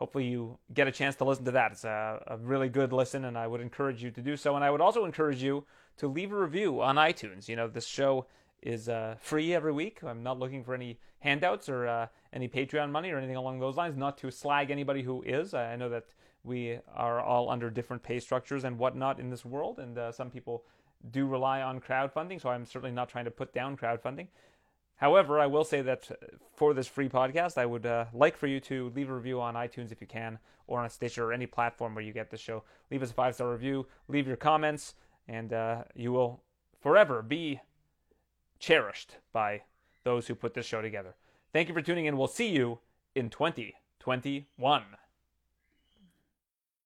hopefully you get a chance to listen to that. It's a, a, really good listen, and I would encourage you to do so. And I would also encourage you to leave a review on iTunes. You know, this show is uh, free every week. I'm not looking for any handouts or uh, any Patreon money or anything along those lines. Not to slag anybody who is. I know that we are all under different pay structures and whatnot in this world, and uh, some people do rely on crowdfunding. So I'm certainly not trying to put down crowdfunding. However, I will say that for this free podcast, I would uh, like for you to leave a review on iTunes if you can, or on Stitcher or any platform where you get the show. Leave us a five star review, leave your comments, and uh, you will forever be cherished by those who put this show together. Thank you for tuning in. We'll see you in 2021.